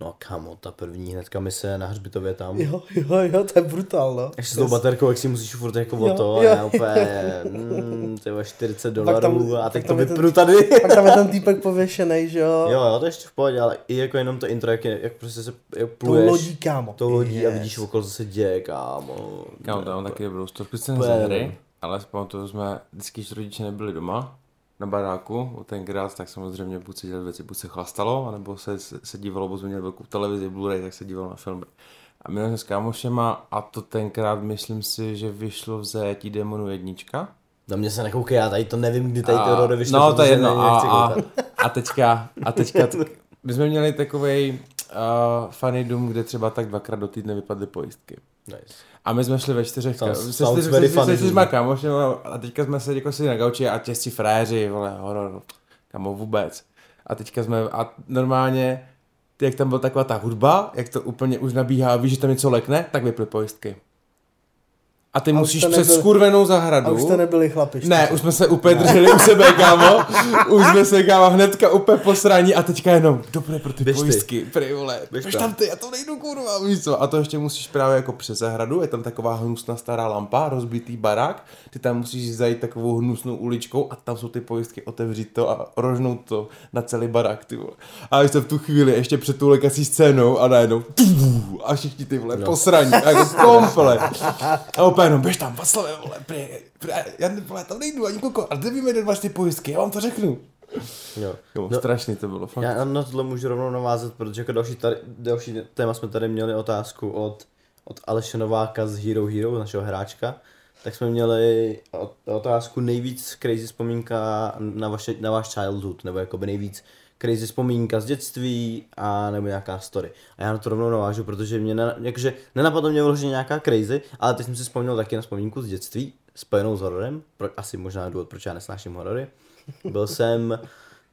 No kamo, ta první hnedka mise na hřbitově tam. Jo, jo, jo, to je brutál, no. Ještě s tou baterkou, jak si musíš furt jako o Jo, to, a jo, já úplně, mm, ty vole, 40 tam- dolarů a pak teď to tam vypnu tady. Pak tam je ten týpek pověšený, že jo, Jo, jo, to je ještě v pohodě, ale i jako jenom to intro, jak, je, jak prostě se jak pluješ lodí, kámo. tou lodí a Yes. vidíš okolo, co se děje, kámo. Kámo, tam taky dobrou stovku scén Úplně, ze hry, ale pamatuju, jsme vždycky, když rodiče nebyli doma, na baráku, o tenkrát, tak samozřejmě buď se dělali věci, buď se chlastalo, anebo se, se, se dívalo, bo jsme měli velkou televizi, Blu-ray, tak se dívalo na filmy. A měli jsme s kámošema a to tenkrát myslím si, že vyšlo v zajetí Demonu jednička. Na mě se nekoukej, já tady to nevím, kdy tady to rody vyšlo. No, to je jedno. A, a, a teďka, a teďka, t- my jsme měli takovej uh, funny dům, kde třeba tak dvakrát do týdne vypadly pojistky. Nice. A my jsme šli ve čtyřech, ka- se čtyř- se- funny, se čtyřma a teďka jsme se jako si na gauči a těsci fréři, vole, horor, kamo vůbec. A teďka jsme, a normálně, jak tam byla taková ta hudba, jak to úplně už nabíhá, víš, že tam něco lekne, tak vyply pojistky. A ty A musíš přes nebyl- skurvenou A zahradu. už jste nebyli chlapi. Ne, už jsme se úplně drželi u sebe, kámo. Už jsme se, kámo, hnedka úplně posraní a teďka jenom, dobré pro ty Běž ty. pojistky, prý vole, Běž běž tam. tam ty, já to nejdu, kurva, víš co. A to ještě musíš právě jako přes zahradu, je tam taková hnusná stará lampa, rozbitý barák, ty tam musíš zajít takovou hnusnou uličkou a tam jsou ty pojistky, otevřít to a rožnout to na celý barák, ty vole. A ještě v tu chvíli, ještě před tou lekací scénou a najednou tu, a všichni ty vole, No. posraní, a jako komplet. A úplně jenom, běž tam, Václave, vole, prý, prý, já vole, tam nejdu ani koko, ale kde víme, kde máš ty pojistky, já vám to řeknu. Jo. Jo, No. strašný to bylo, fakt. Já na tohle můžu rovnou navázat, protože jako další, tady, další téma jsme tady měli otázku od, od Aleše Nováka z Hero Hero, našeho hráčka. Tak jsme měli ot- otázku nejvíc crazy vzpomínka na, vaše, na váš childhood, nebo jakoby nejvíc crazy vzpomínka z dětství a nebo nějaká story. A já na to rovnou navážu, protože mě ne, jakože nenapadlo mě vyloženě nějaká crazy, ale teď jsem si vzpomněl taky na vzpomínku z dětství, spojenou s hororem, pro, asi možná důvod, proč já nesnáším horory. Byl jsem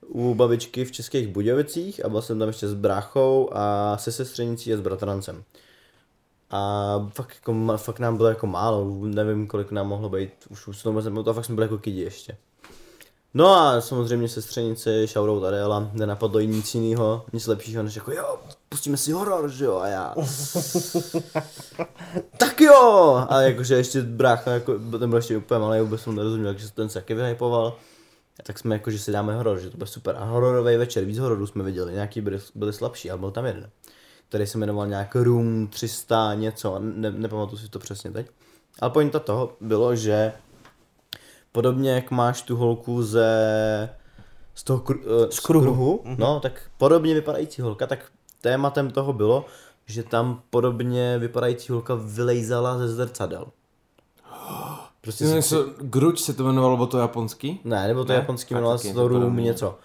u babičky v Českých Budějovicích a byl jsem tam ještě s bráchou a se sestřenicí a s bratrancem. A fakt, jako, fakt nám bylo jako málo, nevím kolik nám mohlo být, už, už to a fakt jsme byli jako kidi ještě. No a samozřejmě sestřenici, shoutout Ariela, nenapadlo jí nic jiného, nic lepšího, než jako jo, pustíme si horor, že jo, a já. tak jo! A jakože ještě brácha, jako, ten byl ještě úplně malý, vůbec jsem nerozuměl, takže ten se taky vyhypoval. A tak jsme jako, že si dáme horor, že to bude super. A hororový večer, víc hororů jsme viděli, nějaký byly, byly slabší, ale byl tam jeden. Který se jmenoval nějak Room 300 něco, ne, nepamatuji si to přesně teď. Ale pointa toho bylo, že podobně jak máš tu holku ze z toho kru, uh, z kruhu. kruhu no, tak podobně vypadající holka, tak tématem toho bylo, že tam podobně vypadající holka vylejzala ze zrcadel. Prostě si, Něco, Gruč se to jmenovalo, bylo to japonský? ne, nebo to Ne? japonský jmenovalo se to room něco.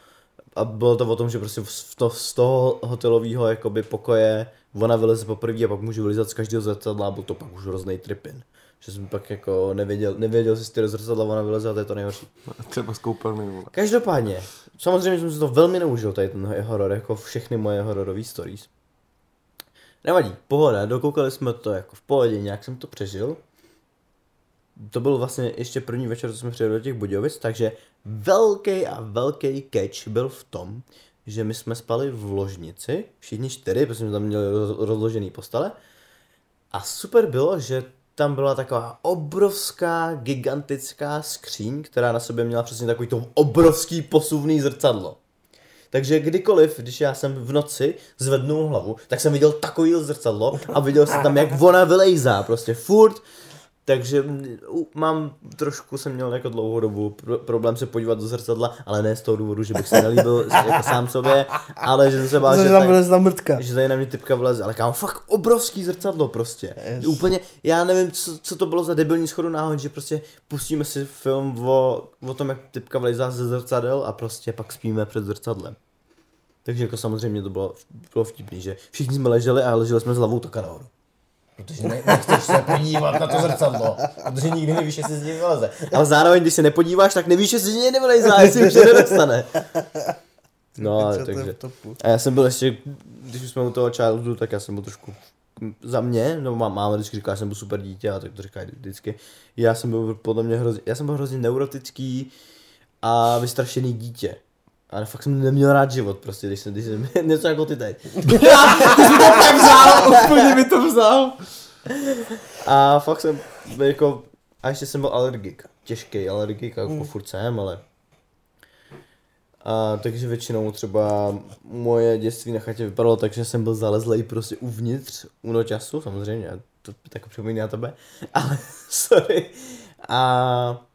A bylo to o tom, že prostě z, to, z toho hotelového jakoby pokoje ona vyleze poprvé a pak může vylizat z každého zrcadla a byl to pak už hrozný tripin. Že jsem pak jako nevěděl, nevěděl si z toho zrcadla ona vyleze a to je to nejhorší. Třeba z koupelny, vole. Každopádně, samozřejmě jsem si to velmi neužil, tady ten horor, jako všechny moje hororové stories. Nevadí, pohoda, dokoukali jsme to jako v pohodě, nějak jsem to přežil. To byl vlastně ještě první večer, co jsme přijeli do těch Budějovic, takže velký a velký catch byl v tom, že my jsme spali v ložnici, všichni čtyři, protože jsme tam měli roz- rozložený postele. A super bylo, že tam byla taková obrovská, gigantická skříň, která na sobě měla přesně takový to obrovský posuvný zrcadlo. Takže kdykoliv, když já jsem v noci zvednul hlavu, tak jsem viděl takový zrcadlo a viděl jsem tam, jak ona vylejzá, prostě furt. Takže mám trošku, jsem měl jako dlouhou dobu pro, problém se podívat do zrcadla, ale ne z toho důvodu, že bych se nelíbil jako sám sobě, ale že jsem se bál, Že že, tam tak- vylez na mrtka. že tady na mě typka vleze, ale kámo, fakt obrovský zrcadlo prostě. Yes. Úplně, já nevím, co, co to bylo za debilní schodu náhod, že prostě pustíme si film o, o tom, jak typka vlezá ze zrcadel a prostě pak spíme před zrcadlem. Takže jako samozřejmě to bylo, bylo vtipný, že všichni jsme leželi a leželi jsme s hlavou taka nahoru. Protože ne, nechceš se podívat na to zrcadlo, protože nikdy nevíš, jestli z něj vyleze. Ale zároveň, když se nepodíváš, tak nevíš, jestli z něj nevylezá, jestli už se nedostane. No, je takže... v topu? A já jsem byl ještě, když už jsme u toho childhoodu, tak já jsem byl trošku za mě, no má, máma vždycky říká, že jsem byl super dítě, a tak to říká vždycky. Já jsem byl podle mě hrozně, já jsem byl hrozně neurotický a vystrašený dítě. Ale fakt jsem neměl rád život prostě, když jsem, když jsem něco jako ty teď. tak vzal, úplně mi to vzal. A fakt jsem jako, a ještě jsem byl alergik. Těžký alergik, jako furt jsem, ale a takže většinou třeba moje dětství na chatě vypadalo tak, že jsem byl zalezlej prostě uvnitř u noťasu, samozřejmě, to tak připomíná tebe, ale sorry. A,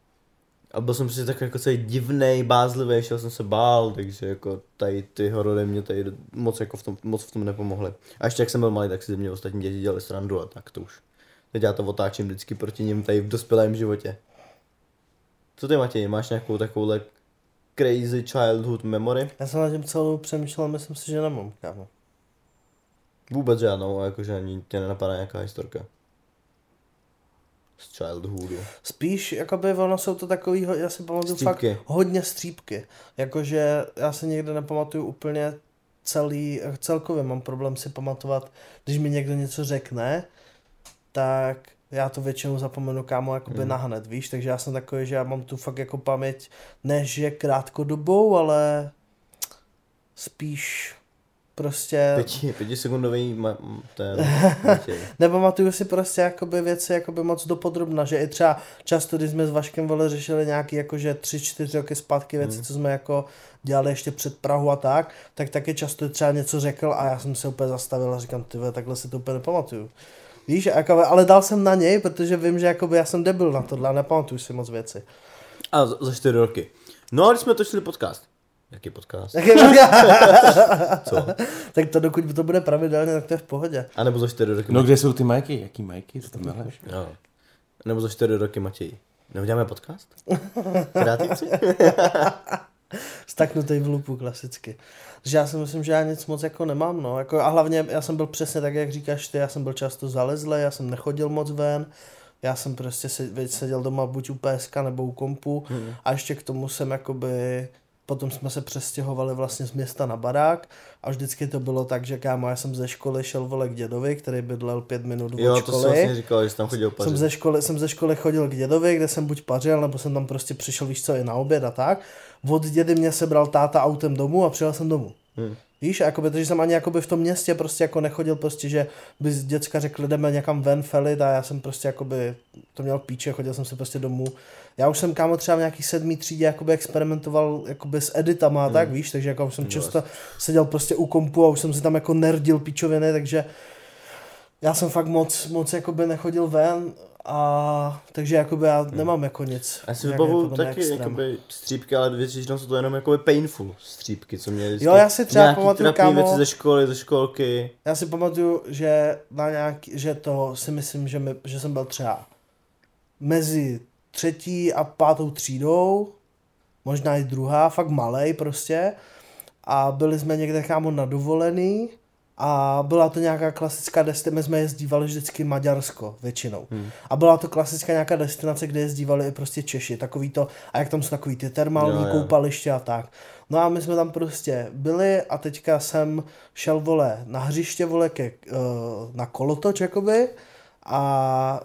a byl jsem prostě takový jako celý divnej, bázlivý, šel jsem se bál, takže jako tady ty horory mě tady moc jako v tom, moc v tom nepomohly. A ještě jak jsem byl malý, tak si ze mě ostatní děti dělali srandu a tak to už. Teď já to otáčím vždycky proti ním tady v dospělém životě. Co ty Matěj, máš nějakou takovouhle crazy childhood memory? Já jsem na tím celou přemýšlel, myslím si, že nemám, kámo. Vůbec žádnou, jakože ani tě nenapadá nějaká historka. Z childhoodu. Spíš, jakoby ono jsou to takový, já si pamatuju Střípky. fakt hodně střípky. Jakože já si někde nepamatuju úplně celý, celkově mám problém si pamatovat, když mi někdo něco řekne, tak já to většinou zapomenu kámo jakoby Hmm. nahned, víš, takže já jsem takový, že já mám tu fakt jako paměť, ne že krátkodobou, ale spíš prostě... Pěti, pětisekundový ma- ten. Nepamatuju si prostě jakoby věci jakoby moc dopodrobna, že i třeba často, když jsme s Vaškem vole řešili nějaký jakože tři, čtyři roky zpátky věci, Hmm. co jsme jako dělali ještě před Prahu a tak, tak taky často třeba něco řekl a já jsem se úplně zastavil a říkám, ty takhle si to úplně nepamatuju. Víš, jakoby, ale dal jsem na něj, protože vím, že jakoby já jsem debil na tohle a nepamatuju si moc věci. A za, za čtyři roky. No a když jsme točili podcast. Jaký podcast? Co? tak to dokud to bude pravidelně, tak to je v pohodě. A nebo za čtyři roky No kde jsou ty majky? Jaký majky? Co tam meleš? Jo. Nebo za čtyři roky Matěj. Neuděláme podcast? Kreativci? Staknutý v lupu klasicky. Takže já si myslím, že já nic moc jako nemám, no. Jako, a hlavně já jsem byl přesně tak, jak říkáš ty, já jsem byl často zalezlý, já jsem nechodil moc ven, já jsem prostě seděl doma buď u PSK nebo u kompu Hmm. a ještě k tomu jsem jakoby, potom jsme se přestěhovali vlastně z města na barák a vždycky to bylo tak, že kámo, já jsem ze školy šel vole k dědovi, který bydlel pět minut od Jo, to školy. jsi vlastně říkal, že jsi tam chodil Jsem pařit. ze, školy, jsem ze školy chodil k dědovi, kde jsem buď pařil, nebo jsem tam prostě přišel, víš co, i na oběd a tak. od dědy mě sebral táta autem domů a přijel jsem domů. Hmm. Víš, jakoby, takže jsem ani jakoby v tom městě prostě jako nechodil prostě, že by z děcka řekli, jdeme někam ven felit a já jsem prostě jakoby to měl píče, chodil jsem si prostě domů. Já už jsem kámo třeba v nějaký sedmý třídě jakoby experimentoval jakoby s editama a tak, víš, takže jako jsem často seděl prostě u kompu a už jsem si tam jako nerdil píčoviny, takže já jsem fakt moc, moc jakoby nechodil ven a takže jakoby já nemám jako nic. Já si vybavuju podle mě taky extrém. jakoby střípky, ale většinou jsou to jenom jakoby painful střípky, co mě. Jo, já si třeba pamatuju, kámo- věci ze školy, ze školky. Já si pamatuju, že na nějaký, že to si myslím, že, mi, že jsem byl třeba mezi třetí a pátou třídou, možná i druhá, fakt malej prostě. A byli jsme někde kámo na dovolený a byla to nějaká klasická destinace, my jsme jezdívali vždycky Maďarsko většinou. Hmm. A byla to klasická nějaká destinace, kde jezdívali i prostě Češi, takový to, a jak tam jsou takový ty termální Jo, koupaliště a tak. No a my jsme tam prostě byli a teďka jsem šel, vole, na hřiště, vole, ke, uh, na kolotoč, jakoby, a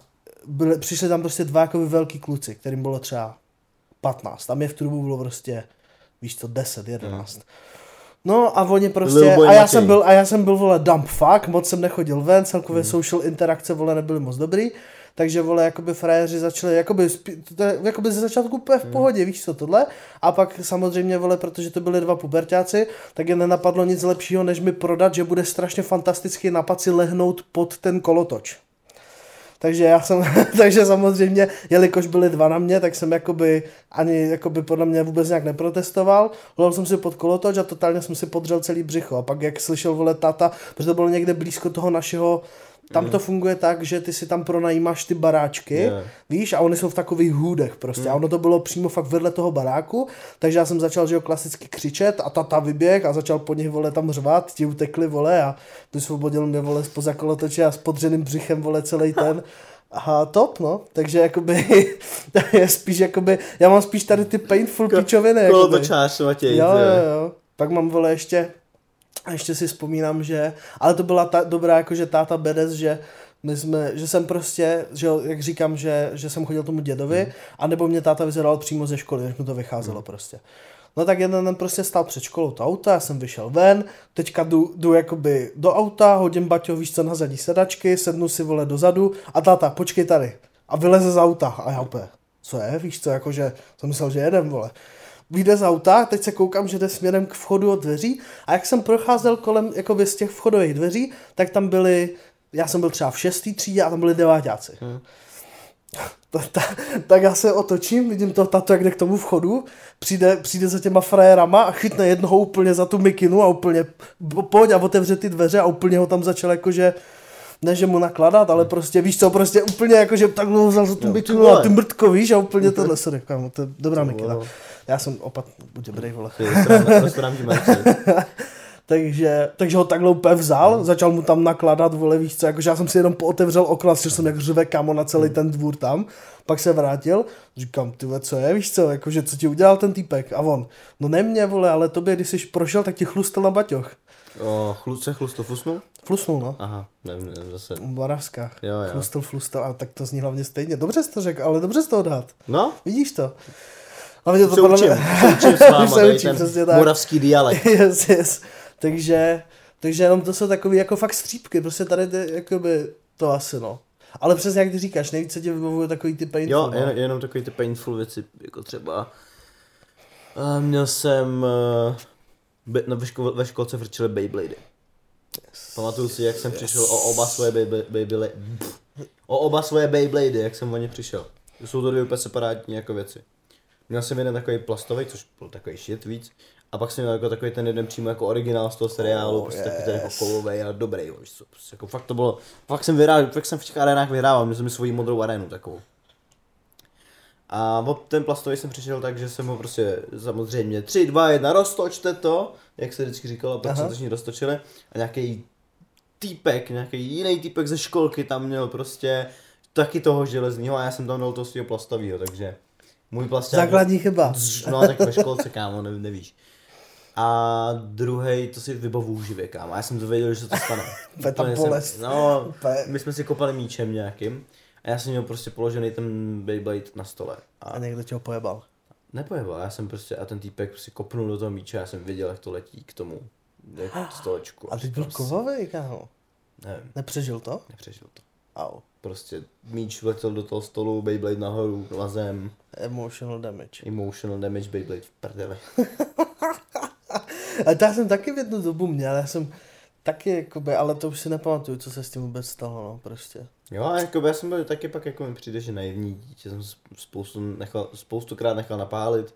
byli, přišli tam prostě dva jakoby velký kluci, kterým bylo třeba 15. Tam je v tu dobu bylo prostě, víš co, 10, 11. No a oni prostě, a já jsem byl, a já jsem byl, vole, dump fuck, moc jsem nechodil ven, celkově social interakce, vole, nebyly moc dobrý, takže, vole, jakoby frajeři začali, jakoby, spí- to je, jakoby ze začátku úplně v pohodě, víš co, tohle, a pak samozřejmě, vole, protože to byli dva pubertáci, tak je nenapadlo nic lepšího, než mi prodat, že bude strašně fantastický nápad si lehnout pod ten kolotoč. Takže já jsem, takže samozřejmě, jelikož byli dva na mě, tak jsem jakoby ani jakoby podle mě vůbec nějak neprotestoval. Lol jsem si pod kolotoč a totálně jsem si podřel celý břicho. A pak jak slyšel vole tata, protože to bylo někde blízko toho našeho tam to funguje tak, že ty si tam pronajímáš ty baráčky, Jo. víš, a oni jsou v takových hůdech prostě. A ono to bylo přímo fakt vedle toho baráku, takže já jsem začal, že jo, klasicky křičet a tata vyběh a začal po nich, vole, tam řvat, ti utekli, vole, a vysvobodil mě, vole, spoza kolotoče a s podřeným břichem, vole, celý ten. A top, no. Takže jakoby, je spíš jakoby, já mám spíš tady ty painful pičoviny. jakoby. Kolotočář, Matěj. Jo, jo, jo. Pak mám, vole, ještě, a ještě si vzpomínám, že, ale to byla ta, dobrá, jakože táta Bedes, že my jsme, že jsem prostě, že jak říkám, že, že jsem chodil tomu dědovi, Hmm. anebo mě táta vyzvedal přímo ze školy, než mu to vycházelo prostě. No tak jeden den prostě stál před školou to auto, já jsem vyšel ven, teďka jdu, jdu jakoby do auta, hodím Baťo, víš co, na zadní sedačky, sednu si vole dozadu a táta, počkej tady. A vyleze z auta a já úplně, co je, víš co, jakože jsem myslel, že jedem, vole. Vyjde z auta, teď se koukám, že jde směrem k vchodu od dveří a jak jsem procházel kolem jakoby z těch vchodových dveří, tak tam byly, já jsem byl třeba v šestý třídě a tam byli deváťáci. Hmm. Ta, ta, tak já se otočím, vidím to tato, jak jde k tomu vchodu, přijde, přijde za těma frajerama a chytne jednoho úplně za tu mikinu a úplně po- pojď a otevře ty dveře a úplně ho tam začal jakože ne, že mu nakladat, ale prostě víš co, prostě úplně jakože takhle ho vzal za tu mikinu a ty mrtko, víš, a úplně tohle se kámo, to je dobrá mikina. Já jsem opat, buď dobrý, vole. Takže, takže ho takhle úplně vzal, začal mu tam nakladat, vole, víš co, jakože já jsem si jenom pootevřel okna, že jsem jak řve kámo na celý ten dvůr tam, pak se vrátil, říkám, ty co je, víš co, jakože co ti udělal ten týpek a on, no ne mě, vole, ale tobě, když jsi prošel, tak ti chlustel na baťoch. O, chluce, chlust to fusnul? Flusnul, no. Aha, nevím, nevím, zase. V Moravskách. Jo, jo. Flustel, flustel, a tak to zní hlavně stejně. Dobře jsi to řekl, ale dobře jsi to odhad. No, Vidíš to? Hlavně to se podle mě- s váma, se učím, ten přesně tak. moravský dialekt. yes, yes. Takže, takže jenom to jsou takový jako fakt střípky, prostě tady ty, jakoby, to asi no. Ale přesně jak ty říkáš, nejvíc se ti vybavují takový ty painful, Jo, no. jen, jenom takový ty painful věci, jako třeba uh, měl jsem uh, be, no, ve, ško, ve školce vrčili Beyblady. Pamatuju si, jak jsem přišel o oba svoje Beyblady, o oba svoje Beyblady, jak jsem o ně přišel. Jsou to dvě úplně separátní jako věci. Měl jsem jeden takový plastový, což byl takový shit víc. A pak jsem měl jako takový ten jeden přímo jako originál z toho seriálu, Oh, prostě takový ten jako yes. kovový a dobrý, jo, víš co, prostě jako fakt to bylo, fakt jsem vyhrál, fakt jsem v těch arenách vyhrával, měl jsem svoji modrou arénu takovou. A ten plastový jsem přišel tak, že jsem ho prostě samozřejmě 3, 2, 1, roztočte to, jak se vždycky říkalo, a pak jsme to všichni roztočili. A nějaký týpek, nějaký jiný týpek ze školky tam měl prostě taky toho železného a já jsem tam dal toho svého plastového, takže můj plasták... Základní chyba. Dzz, No tak ve školce, kámo, ne, nevíš. A druhý, to si vybavu živě, kámo. Já jsem to věděl, že se to stane. Ta Úplně bolest. Jsem, no, my jsme si kopali míčem nějakým. A já jsem měl prostě položený ten Beyblade na stole. A A někdo tě ho pojebal. nepojebal, já jsem prostě, a ten týpek prostě kopnul do toho míče, já jsem viděl, jak to letí k tomu, jak stolečku. A teď byl Prostě, kovavej, kámo. Nevím, Nepřežil to? nepřežil to. Au. Prostě míč vletěl do toho stolu, Beyblade nahoru, na zem, Emotional damage. emotional damage, Beyblade v prdeli. A to já jsem taky v jednu dobu měl, já jsem taky jakoby, ale to už si nepamatuju, co se s tím vůbec stalo, no, prostě. Jo, a jako já jsem byl taky pak jako mi přijde, že naivní dítě jsem spoustu nechal, spoustukrát nechal napálit,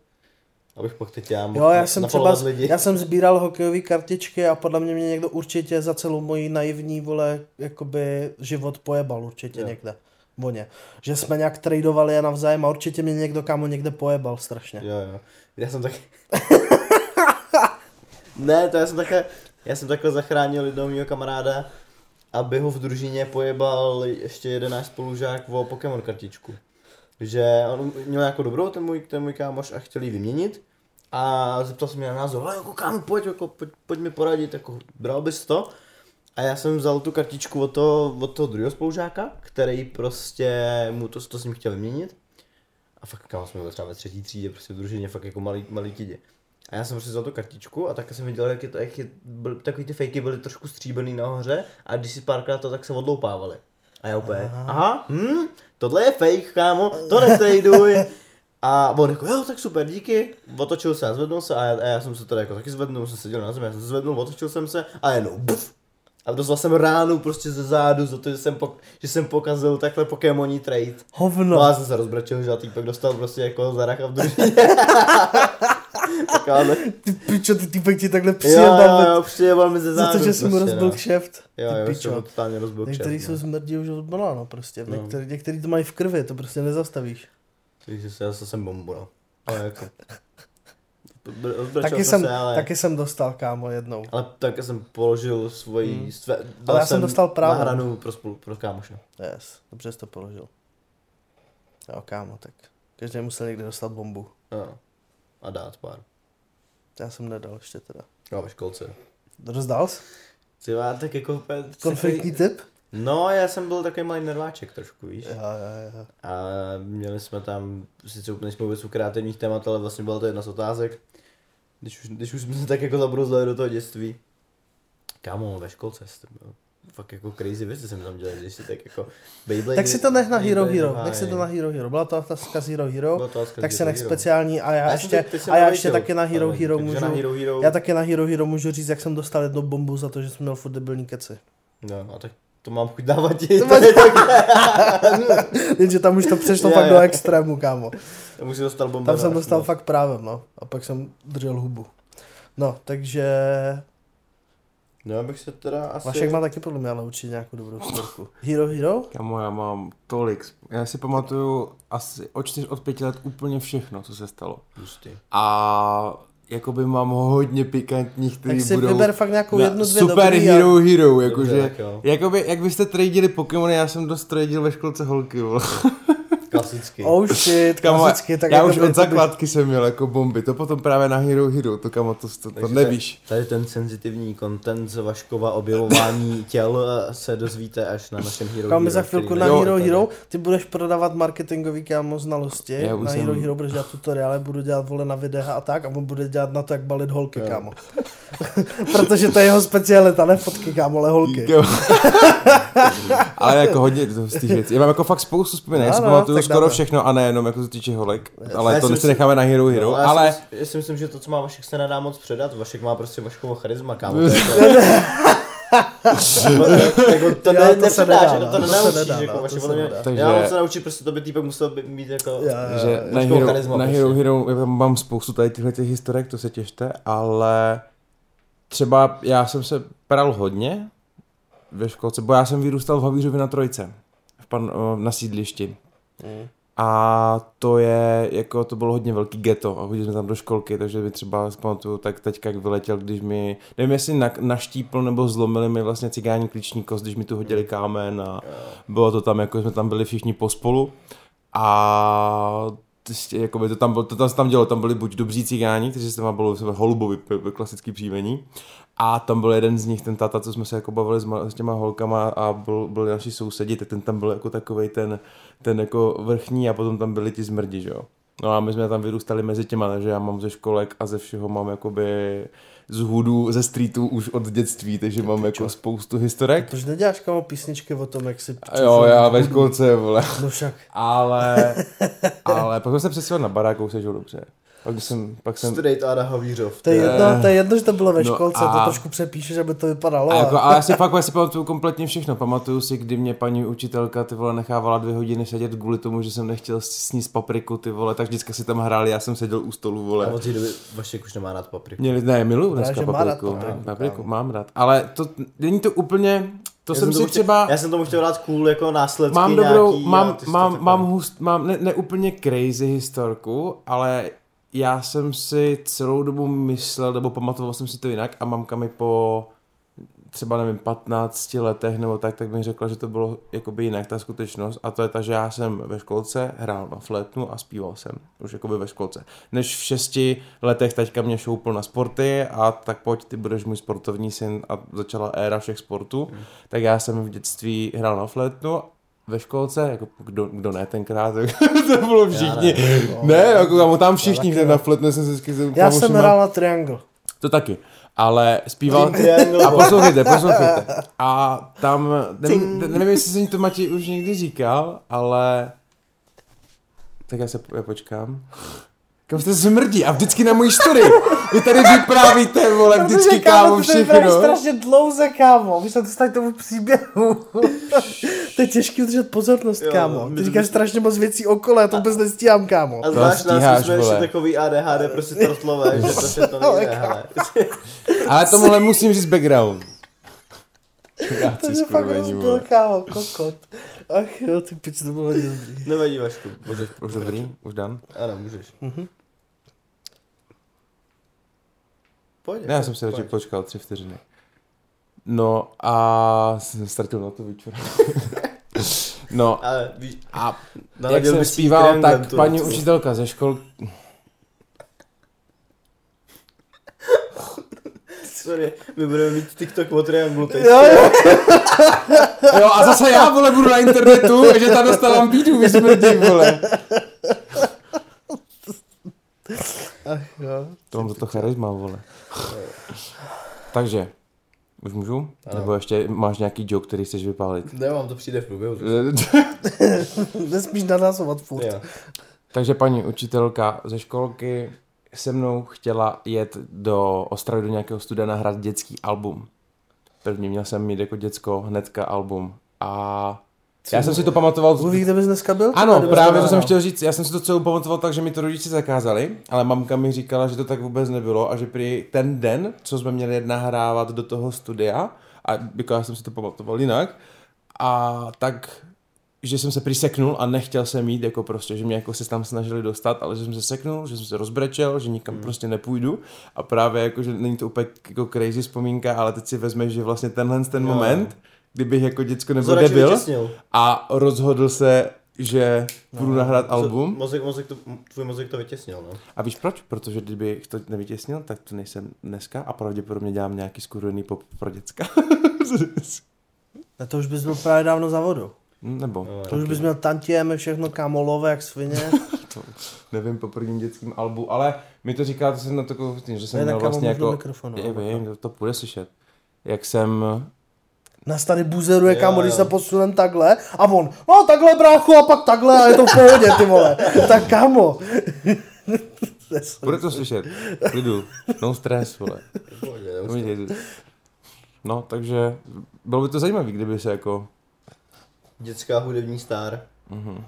abych pak teď já mohl Jo, já jsem třeba, lidi. já jsem sbíral hokejové kartičky a podle mě mě někdo určitě za celou moji naivní, vole, jakoby život pojebal určitě Jo. někde. Voně. Že jsme nějak tradovali je navzájem a určitě mě někdo kámo někde pojebal strašně. Jo, jo. Já jsem taky... ne, to já jsem takhle, já jsem takhle zachránil jednoho mého kamaráda, aby ho v družině pojebal ještě jeden náš spolužák o Pokémon kartičku. Že on měl jako dobrou ten můj, ten můj kámoš a chtěl ji vyměnit. A zeptal se mě na názor, ale jako kámo, pojď, jako, pojď, pojď mi poradit, jako bral bys to? A já jsem vzal tu kartičku od toho, od toho druhého spolužáka, který prostě mu to, to s ním chtěl vyměnit. A fakt kámo jsme byli třeba ve třetí třídě, prostě v družině, fakt jako malý, malý kidi. A já jsem prostě vzal tu kartičku a tak jsem viděl, jak, je to, jak je, byl, takový ty fejky byly trošku stříbrný nahoře a když si párkrát to, tak se odloupávaly. A já úplně, aha, aha hm, tohle je fake, kámo, to netraduj. A on jako, jo, tak super, díky. Otočil se a zvednul se a já, a já jsem se tady jako taky zvednul, jsem seděl na zemi, já jsem se zvednul, otočil jsem se a jenom buf. A dostal jsem ránu prostě ze zádu za to, že jsem, pok- že jsem pokazil takhle Pokémoní trade. Hovno. No a jsem se rozbrečil, že a týpek dostal prostě jako zaracha v družině. tak ale... Ty pičo, ty týpek ti takhle přijebal jo, jo, přijebal mi ze za zádu. to, že jsi mu prostě, rozbil no. kšeft. Jo, Ty jo, pičo. jsem ho totálně rozbil Některý kšeft, jsou no. smrdí už od banánu prostě. No. Některý, některý to mají v krvi, to prostě nezastavíš. Takže se, já jsem bombu, no. Ale jako... Taky jsem se, ale... taky jsem dostal, kámo, jednou. Ale taky jsem položil svoji... Hmm. Své, dal Ale já jsem dostal právo. Hranu pro, spolu, pro kámoše. Yes, dobře jsi to položil. Jo, kámo, tak každý musel někde dostat bombu. Jo. A dát pár. Já jsem nedal ještě teda. Jo, ve školce. Rozdal jsi? Ty tak jako. Konfliktní typ? No, já jsem byl takový malý nerváček trošku, víš. Jo, jo, jo. A měli jsme tam, sice úplně jsme vůbec u kreativních témat, ale vlastně byla to jedna z otázek. Když už, když už jsme se tak jako zabrouzli do toho dětství. Kámo, ve školce jste byl. Fakt jako crazy věci jsem tam dělal, když si tak jako Beyblade, Tak si to nech na Hero Hero, nech si to na Hero Hero. Byla to otázka z Hero Hero, tak se nech speciální a já ještě, a já ještě taky na Hero Hero můžu, já taky na Hero Hero můžu říct, jak jsem dostal jednu bombu za to, že jsem měl furt debilní keci. No, a tak to mám chuť dávat ti. Jenže tam už to přešlo fakt do extrému, kámo. Tam už si dostal bombu. Tam jsem dostal fakt právem, no. A pak jsem držel hubu. No, takže No, já bych se teda asi... Vašek má taky podle mě ale určitě nějakou dobrou storku. Hero Hero? Kamo, já mám tolik. Já si pamatuju asi od 4, od 5 let úplně všechno, co se stalo. Hustý. A jakoby mám hodně pikantních, Tak který si budou vyber fakt nějakou na jednu, dvě Super dobrý Hero a... Hero, Dobře, jakože, tak jo. jakoby, jak byste tradili Pokémony, já jsem dost tradil ve školce holky, vole. Klasicky. Oh shit, Kamo, klasicky. Tak já jako už od by- základky jsem měl jako bomby, to potom právě na Hero Hero, to kamo, to, to, to nevíš. Tady, tady ten senzitivní content z Vaškova objevování těl eh, se dozvíte až na našem Hero Kámo, Hero, za chvilku na Jo, Hero tady. Hero, ty budeš prodávat marketingový kámo znalosti, Já na jsem- Hero Hero budeš dělat tutoriály, budu dělat vole na videa a tak a on bude dělat na to, jak balit holky, Jo. kámo. Protože to je jeho specialita, ne fotky, kámo, ale holky. Ale jako hodně z těch věcí. Já mám jako fakt spoustu vzpomínek, já si pamatuju tak skoro dáme. všechno a nejenom jako se týče holek, ale Já to si necháme na Hero Hero, No, já ale si, já si myslím, že to, co má Vašek, se nedá moc předat. Vašek má prostě Vaškovo charisma, kámo. To, to, jako, to, ne, to se nedá, jako no, to to se nenaučíš, nedá, jako no, vaše to podle mě, nedá. Takže- já se naučit, prostě to by týpek musel by- mít jako, že na Hero, charisma na prostě. Hero Hero mám spoustu tady těchto těch historek, to se těšte, ale třeba já jsem se pral hodně ve školce, bo já jsem vyrůstal v Havířově na Trojce, v pan, na sídlišti. Mm. A to je, jako to bylo hodně velký ghetto a chodili jsme tam do školky, takže mi třeba pamatuju, tak teďka jak vyletěl, když mi, nevím jestli na, naštípl nebo zlomili mi vlastně cigání klíční kost, když mi tu hodili kámen a bylo to tam, jako jsme tam byli všichni pospolu a prostě, jakoby to tam, bylo- to tam tam dělo, tam byli buď dobří cigáni, kteří se tam bylo holubovi, klasický příjmení, a tam byl jeden z nich, ten tata, co jsme se jako bavili s, ma- s těma holkama a byl, byl naši sousedi, tak ten tam byl jako takovej ten, ten jako vrchní a potom tam byli ti zmrdi, že jo. No a my jsme tam vyrůstali mezi těma, takže já mám ze školek a ze všeho mám jakoby z hudů, ze streetů už od dětství, takže mám jako spoustu historek. Proč neděláš kamo písničky o tom, jak si... Jo, já ve školce, vole. No však. Ale, ale pak jsem se přesil na barák, už se žil dobře. Pak jsem, pak jsem, Straight Ada Havířov. To je, jedno, to je jedno, že to bylo ve No školce, a- to trošku přepíšeš, aby to vypadalo. a, A jako, a já si fakt já si pamatuju kompletně všechno. Pamatuju si, kdy mě paní učitelka ty vole nechávala dvě hodiny sedět kvůli tomu, že jsem nechtěl sníst papriku ty vole, tak vždycky si tam hráli, já jsem seděl u stolu A vole. od té doby Vašek už nemá rád papriku. Měli, ne, miluju dneska že má rád papriku. papriku, papriku mám rád. Ale to není to úplně, to Já jsem si třeba... Já jsem tomu chtěl dát cool jako následky Mám dobrou, nějaký, mám, a mám, mám, hust, mám ne, ne úplně crazy historku, ale já jsem si celou dobu myslel, nebo pamatoval jsem si to jinak a mamka mi po třeba nevím, 15 letech nebo tak, tak mi řekla, že to bylo jakoby jinak, ta skutečnost a to je ta, že já jsem ve školce hrál na flétnu a zpíval jsem, už jakoby ve školce. Než v šesti letech teďka mě šoupl na sporty a tak pojď, ty budeš můj sportovní syn a začala éra všech sportů, hmm. tak já jsem v dětství hrál na flétnu ve školce, jako kdo, kdo ne tenkrát, tak to bylo všichni. ne. Ne, jako tam, tam všichni, ten ne. na flétnu jsem se vždycky já jsem kamošema- hrál na Triangle. to taky. Ale zpíval... A poslouchejte, poslouchejte. A tam, nevím, nevím jestli jsem to Mati už někdy říkal, ale... Tak já se já počkám. Kam jste zmrdí a vždycky na můj story. Vy tady vyprávíte, vole, vždycky kámo to vypadá všechno. strašně dlouze, kámo. Víš, to dostat k tomu příběhu. to je těžký udržet pozornost, Jo, kámo. Ty to- říkáš strašně moc věcí okolo, já to vůbec nestíhám, kámo. A zvlášť nás, jsme ještě takový ADHD, prostě tortlové, že to se to Ale nejde, hele. Ale tomuhle musím říct background. Já To je fakt rozbil, kámo, kokot. Ach jo, ty pič, to bylo hodně dobrý. Nevadí, Vašku, můžeš. Už dobrý? Už dan? Ano, můžeš. Pojď. Ne, já jsem si radši počkal tři vteřiny. No a jsem ztratil na to večer. no Ale víš, a jak jsem zpíval, tak paní učitelka ze škol, Sorry, my budeme mít TikTok o trianglu teď. Jo, jo. jo a zase já, vole, budu na internetu, že tam dostávám bídu, vy smrdí, vole. Ach jo. To mám za to charisma, vole. Takže, už můžu? Ano. Nebo ještě máš nějaký joke, který chceš vypálit? Nemám, to přijde v průběhu. Nesmíš nadásovat furt. Jo. Takže paní učitelka ze školky se mnou chtěla jet do Ostravy do nějakého studia nahrát dětský album. První měl jsem mít jako děcko hnedka album. A já jsem si to pamatoval... Mluví, kde bys dneska byl? Ano, Kdybys právě to jsem chtěl říct. Já jsem si to celou pamatoval tak, že mi to rodiče zakázali, ale mamka mi říkala, že to tak vůbec nebylo a že prý ten den, co jsme měli nahrávat do toho studia, a jako já jsem si to pamatoval jinak, a tak že jsem se přiseknul a nechtěl jsem jít, jako prostě, že mě jako se tam snažili dostat, ale že jsem se seknul, že jsem se rozbrečel, že nikam hmm. prostě nepůjdu a právě jako, že není to úplně jako crazy vzpomínka, ale teď si vezmeš, že vlastně tenhle ten Jo. moment, kdybych jako děcko nebyl debil vytěsnil. a rozhodl se, že budu nahrát album. Mozek, mozek to, tvůj mozek to vytěsnil, no. A víš proč? Protože kdybych to nevytěsnil, tak to nejsem dneska a pravděpodobně dělám nějaký skurvený pop pro děcka. A to už bys byl právě dávno za vodu. Nebo, No, To už bys měl tantieme, všechno kámolové, jak svině. to, nevím, po prvním dětském albu, ale mi to říká, to jsem na to, že jsem Ne, měl vlastně jako, mikrofonu. je, vím, to, to půjde slyšet, jak jsem, Nás tady buzeruje, Jo, kámo, když se posunem takhle a on, no takhle bráchu a pak takhle a je to v pohodě, ty vole. tak kámo. Je bude to slyšet, klidu, no stres, vole. Děje. No, takže bylo by to zajímavé, kdyby se jako, Dětská hudební star. mhm.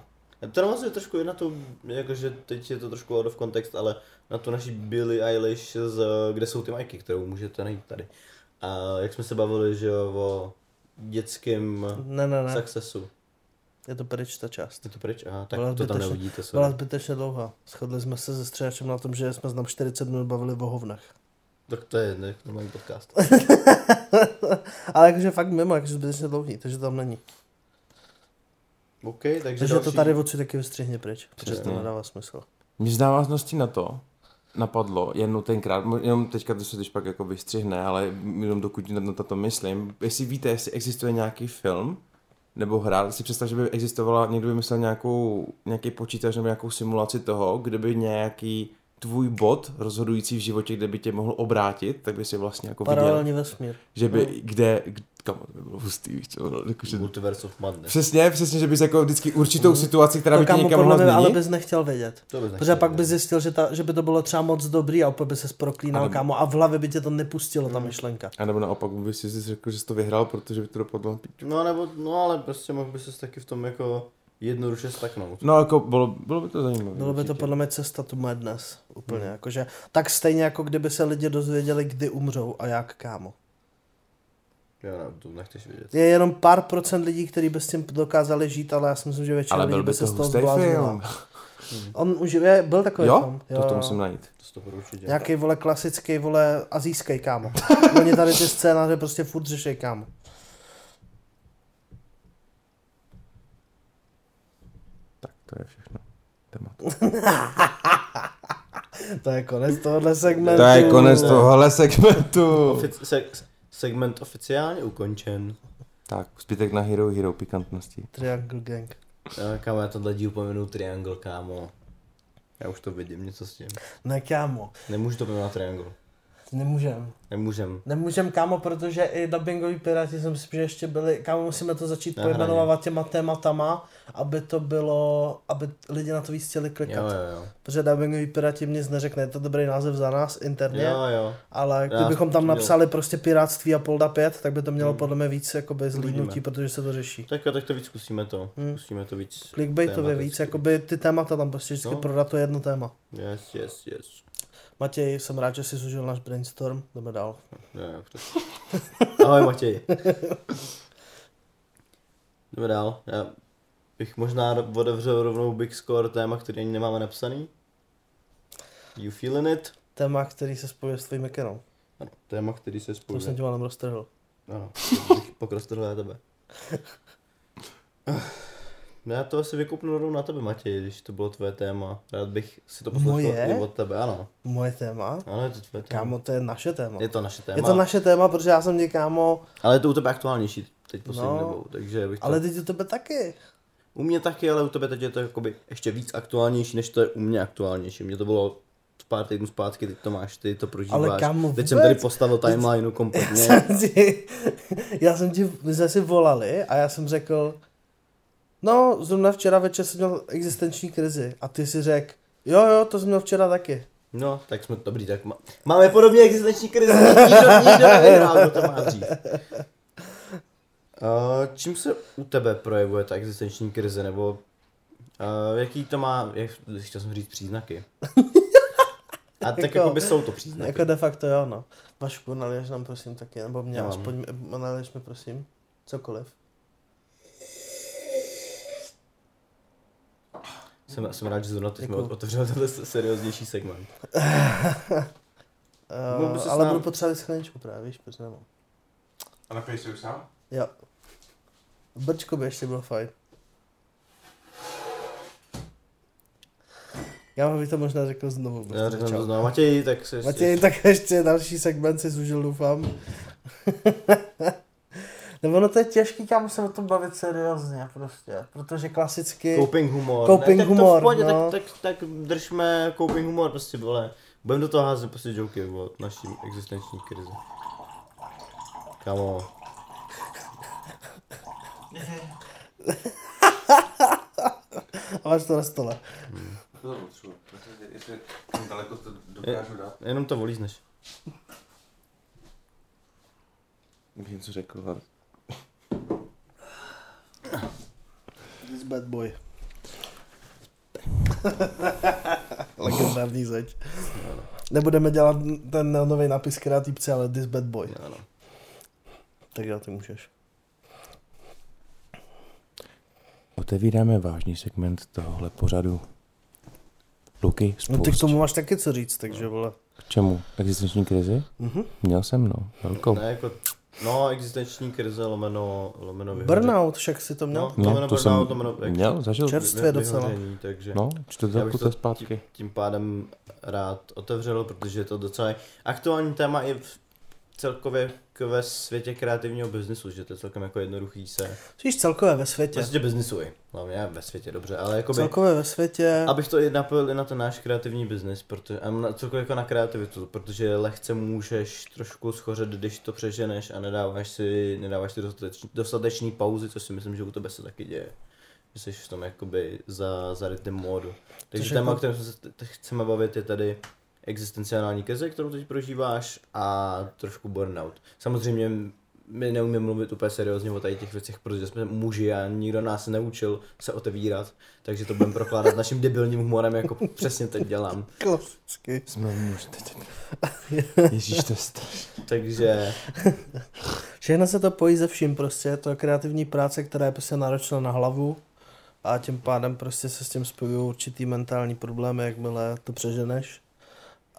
To navazuje trošku i na tu, jakože teď je to trošku out of context, ale na tu naši Billie Eilish z Kde jsou ty majky, kterou můžete najít tady. A jak jsme se bavili, že jo, o dětském Ne, ne, ne, successu. je to pryč ta část. Je to pryč? Aha, tak Byla to tam zbytečně- neuvidíte. Byla zbytečně dlouhá. Shodli jsme se se střihačem na tom, že jsme tam 40 minut bavili o hovnech. Tak to je ne, normální podcast. Ale jakože fakt mimo, jakože zbytečně dlouhý, takže to tam není. OK, takže, Takže další... to tady odsud taky vystřihni pryč, protože to nedává smysl. Mě z návaznosti na to napadlo jednou tenkrát, jenom teďka to se teď pak jako vystřihne, ale jenom dokud na, na to myslím, jestli víte, jestli existuje nějaký film, nebo hrát. Si představ, že by existovala, někdo vymyslel nějakou, nějaký počítač nebo nějakou simulaci toho, kde by nějaký tvůj bod rozhodující v životě, kde by tě mohl obrátit, tak by si vlastně jako viděl, Paralelní vesmír. že by, kde, kde kam to by bylo hustý, víš co, no, jakože, Multiverse of Madness. Přesně, přesně, že bys jako vždycky určitou situaci, která To by tě někam mohla mě, ale bys nechtěl vědět. To bys Protože nechtěl pak bys zjistil, že, ta, že by to bylo třeba moc dobrý a úplně by se proklínal, Ale- kámo, a v hlavě by tě to nepustilo, ta myšlenka. A nebo naopak by si řekl, že jsi to vyhrál, protože by to dopadlo píču. No nebo, no ale prostě mohl by se taky v tom jako jednoduše staknout. No jako bylo, bylo by to zajímavé. Bylo by to podle mě cesta to madness. Úplně, Hmm. jakože, tak stejně jako kdyby se lidi dozvěděli, kdy umřou a jak, kámo. Jo, no, to nechceš vědět. Je jenom pár procent lidí, kteří by s tím dokázali žít, ale já si myslím, že většina Ale lidí by by se to z toho zbláznila. film. On už je, byl takový Jo? film. To, to musím najít. To určitě. Nějaký vole klasický, vole azijský kámo. Oni tady ty scénáře prostě furt řešej kámo. Tak to je všechno. Témat. To je konec tohohle segmentu. To je konec tohohle segmentu. Ofic- se- segment oficiálně ukončen. Tak, zbytek na Hero Hero pikantnosti. Triangle Gang. Já, kámo, já tohle díl pominu Triangle, kámo. Já už to vidím, něco s tím. Ne kámo, Nemůžu to pomenovat Triangle. Nemůžem. Nemůžem. Nemůžem kámo, protože i dubbingoví piráti jsem si že ještě byli, kámo musíme to začít pojmenovávat těma tématama, aby to bylo, aby lidi na to víc chtěli klikat. Jo, jo, jo. Protože dubbingoví piráti nic neřekne, je to dobrý název za nás interně. Jo, jo. Ale kdybychom tam měl- napsali prostě piráctví a Polda 5, tak by to mělo podle mě víc jakoby zlídnutí, protože se to řeší. Tak jo, tak to víc zkusíme to. Hmm. Zkusíme to víc. Clickbaitově víc, jakoby ty témata tam prostě vždycky No. prodat to jedno téma. Yes, yes, yes. Matěj, jsem rád, že jsi zužil náš brainstorm, jdeme dál. Přesně. Ahoj Matěj. Jdeme dál. Já bych možná otevřel rovnou Big Score téma, který ani nemáme napsaný. You feeling it? Téma, který se spojuje s tvým. Ano, téma, který se To jsem spojuje. tě malem roztrhl. Ano, bych pokrostil na tebe. No já to asi vykupnu rovnou na tebe, Matěj, když to bylo tvoje téma. Rád bych si to poslechl Moje? i od tebe, ano. Moje téma? Ano, je to tvoje téma. Kámo, to je naše téma. Je to naše téma. Je to naše téma, protože já jsem tě, kámo, Ale je to u tebe aktuálnější teď poslední No, dobou, takže bych to... ale teď u tebe taky. U mě taky, ale u tebe teď je to jakoby ještě víc aktuálnější, než to je u mě aktuálnější. Mně to bylo pár týdnů zpátky, teď to máš, ty to prožíváš. Ale kámo, teď jsem vůbec. tady postavil timelineu kompletně. jsem ti, já jsem ti, my jsme si volali a já jsem řekl, no, zrovna včera večer jsem měl existenční krizi a ty si řekl, jo, jo, to jsem měl včera taky. No, tak jsme dobrý, tak má... máme podobně existenční krizi, nikdo, nikdo nevyhrál, kdo to má dřív. Uh, čím se u tebe projevuje ta existenční krize, nebo uh, jaký to má, jak, chtěl jsem říct příznaky. A tak Jako- jako by jsou to příznaky. Jako de facto jo, no. Vašku, naliješ nám prosím taky, nebo mě Já mám. aspoň, naliješ mi prosím, cokoliv. Jsem, jsem rád, že zrovna teď jsme Děkuju. otevřel tenhle serióznější segment. Uh, ses ale nám- budu potřebovat schraničku právě, víš, protože nemám. A napij si už sám? Jo. Brčko by ještě bylo fajn. Já bych to možná řekl znovu. Já prostě řeknu to znovu. Matěj, tak se ještě... Matěj, tak ještě další segment si zužil, doufám. Nebo ono to je těžký, kam se o tom bavit seriózně prostě, protože klasicky... Coping humor. Coping ne, tak To humor, v pohodě, no. tak, tak, tak, držme coping humor, prostě vole. Budeme do toho házet prostě joky o naší existenční krizi. Kamo. A máš to na stole. To potřebuji. Jestli daleko to dokážu dát. Jenom to volízneš. Bych něco řekl, ale... This bad boy. Legendární zeď. Nebudeme dělat ten nový nápis kreativce, ale this bad boy. Ano. Tak já ty můžeš. Otevíráme vážný segment tohohle pořadu. Luky, No spust. ty k tomu máš taky co říct, takže vole. K čemu? Existenční krizi? Mhm. Měl jsem, no. Velkou. Ne, jako, no, existenční krize, lomeno, lomeno vyhoření. Burnout, však si to měl. No, No, to burnout, jsem lomeno, jak- měl, zažil. Čer- čerstvě vy- docela. takže... No, Já bych to zpátky. Tím, tím pádem rád otevřel, protože je to docela aktuální téma i v celkově ve světě kreativního biznisu, že to je celkem jako jednoduchý se... Víš, celkově ve světě. Ve světě biznisu i, hlavně ve světě, dobře, ale jako Celkově ve světě. Abych to i napojil i na ten náš kreativní biznis, protože, a na, celkově jako na kreativitu, protože lehce můžeš trošku schořet, když to přeženeš a nedáváš si, nedáváš si dostatečný, dostatečný pauzy, což si myslím, že u tebe se taky děje. Že jsi v tom jakoby za, za rytm módu. Takže Což téma, jako- o kterém se chceme bavit, je tady existenciální krize, kterou teď prožíváš a trošku burnout. Samozřejmě my neumíme mluvit úplně seriózně o tady těch věcech, protože jsme muži a nikdo nás neučil se otevírat, takže to budeme prokládat naším debilním humorem, jako přesně teď dělám. Klasicky. Jsme muž teď. Ježíš, to je strašné. Takže Všechno se to pojí ze vším prostě, je to kreativní práce, která je prostě náročná na hlavu a tím pádem prostě se s tím spojují určitý mentální problémy, jakmile to přeženeš.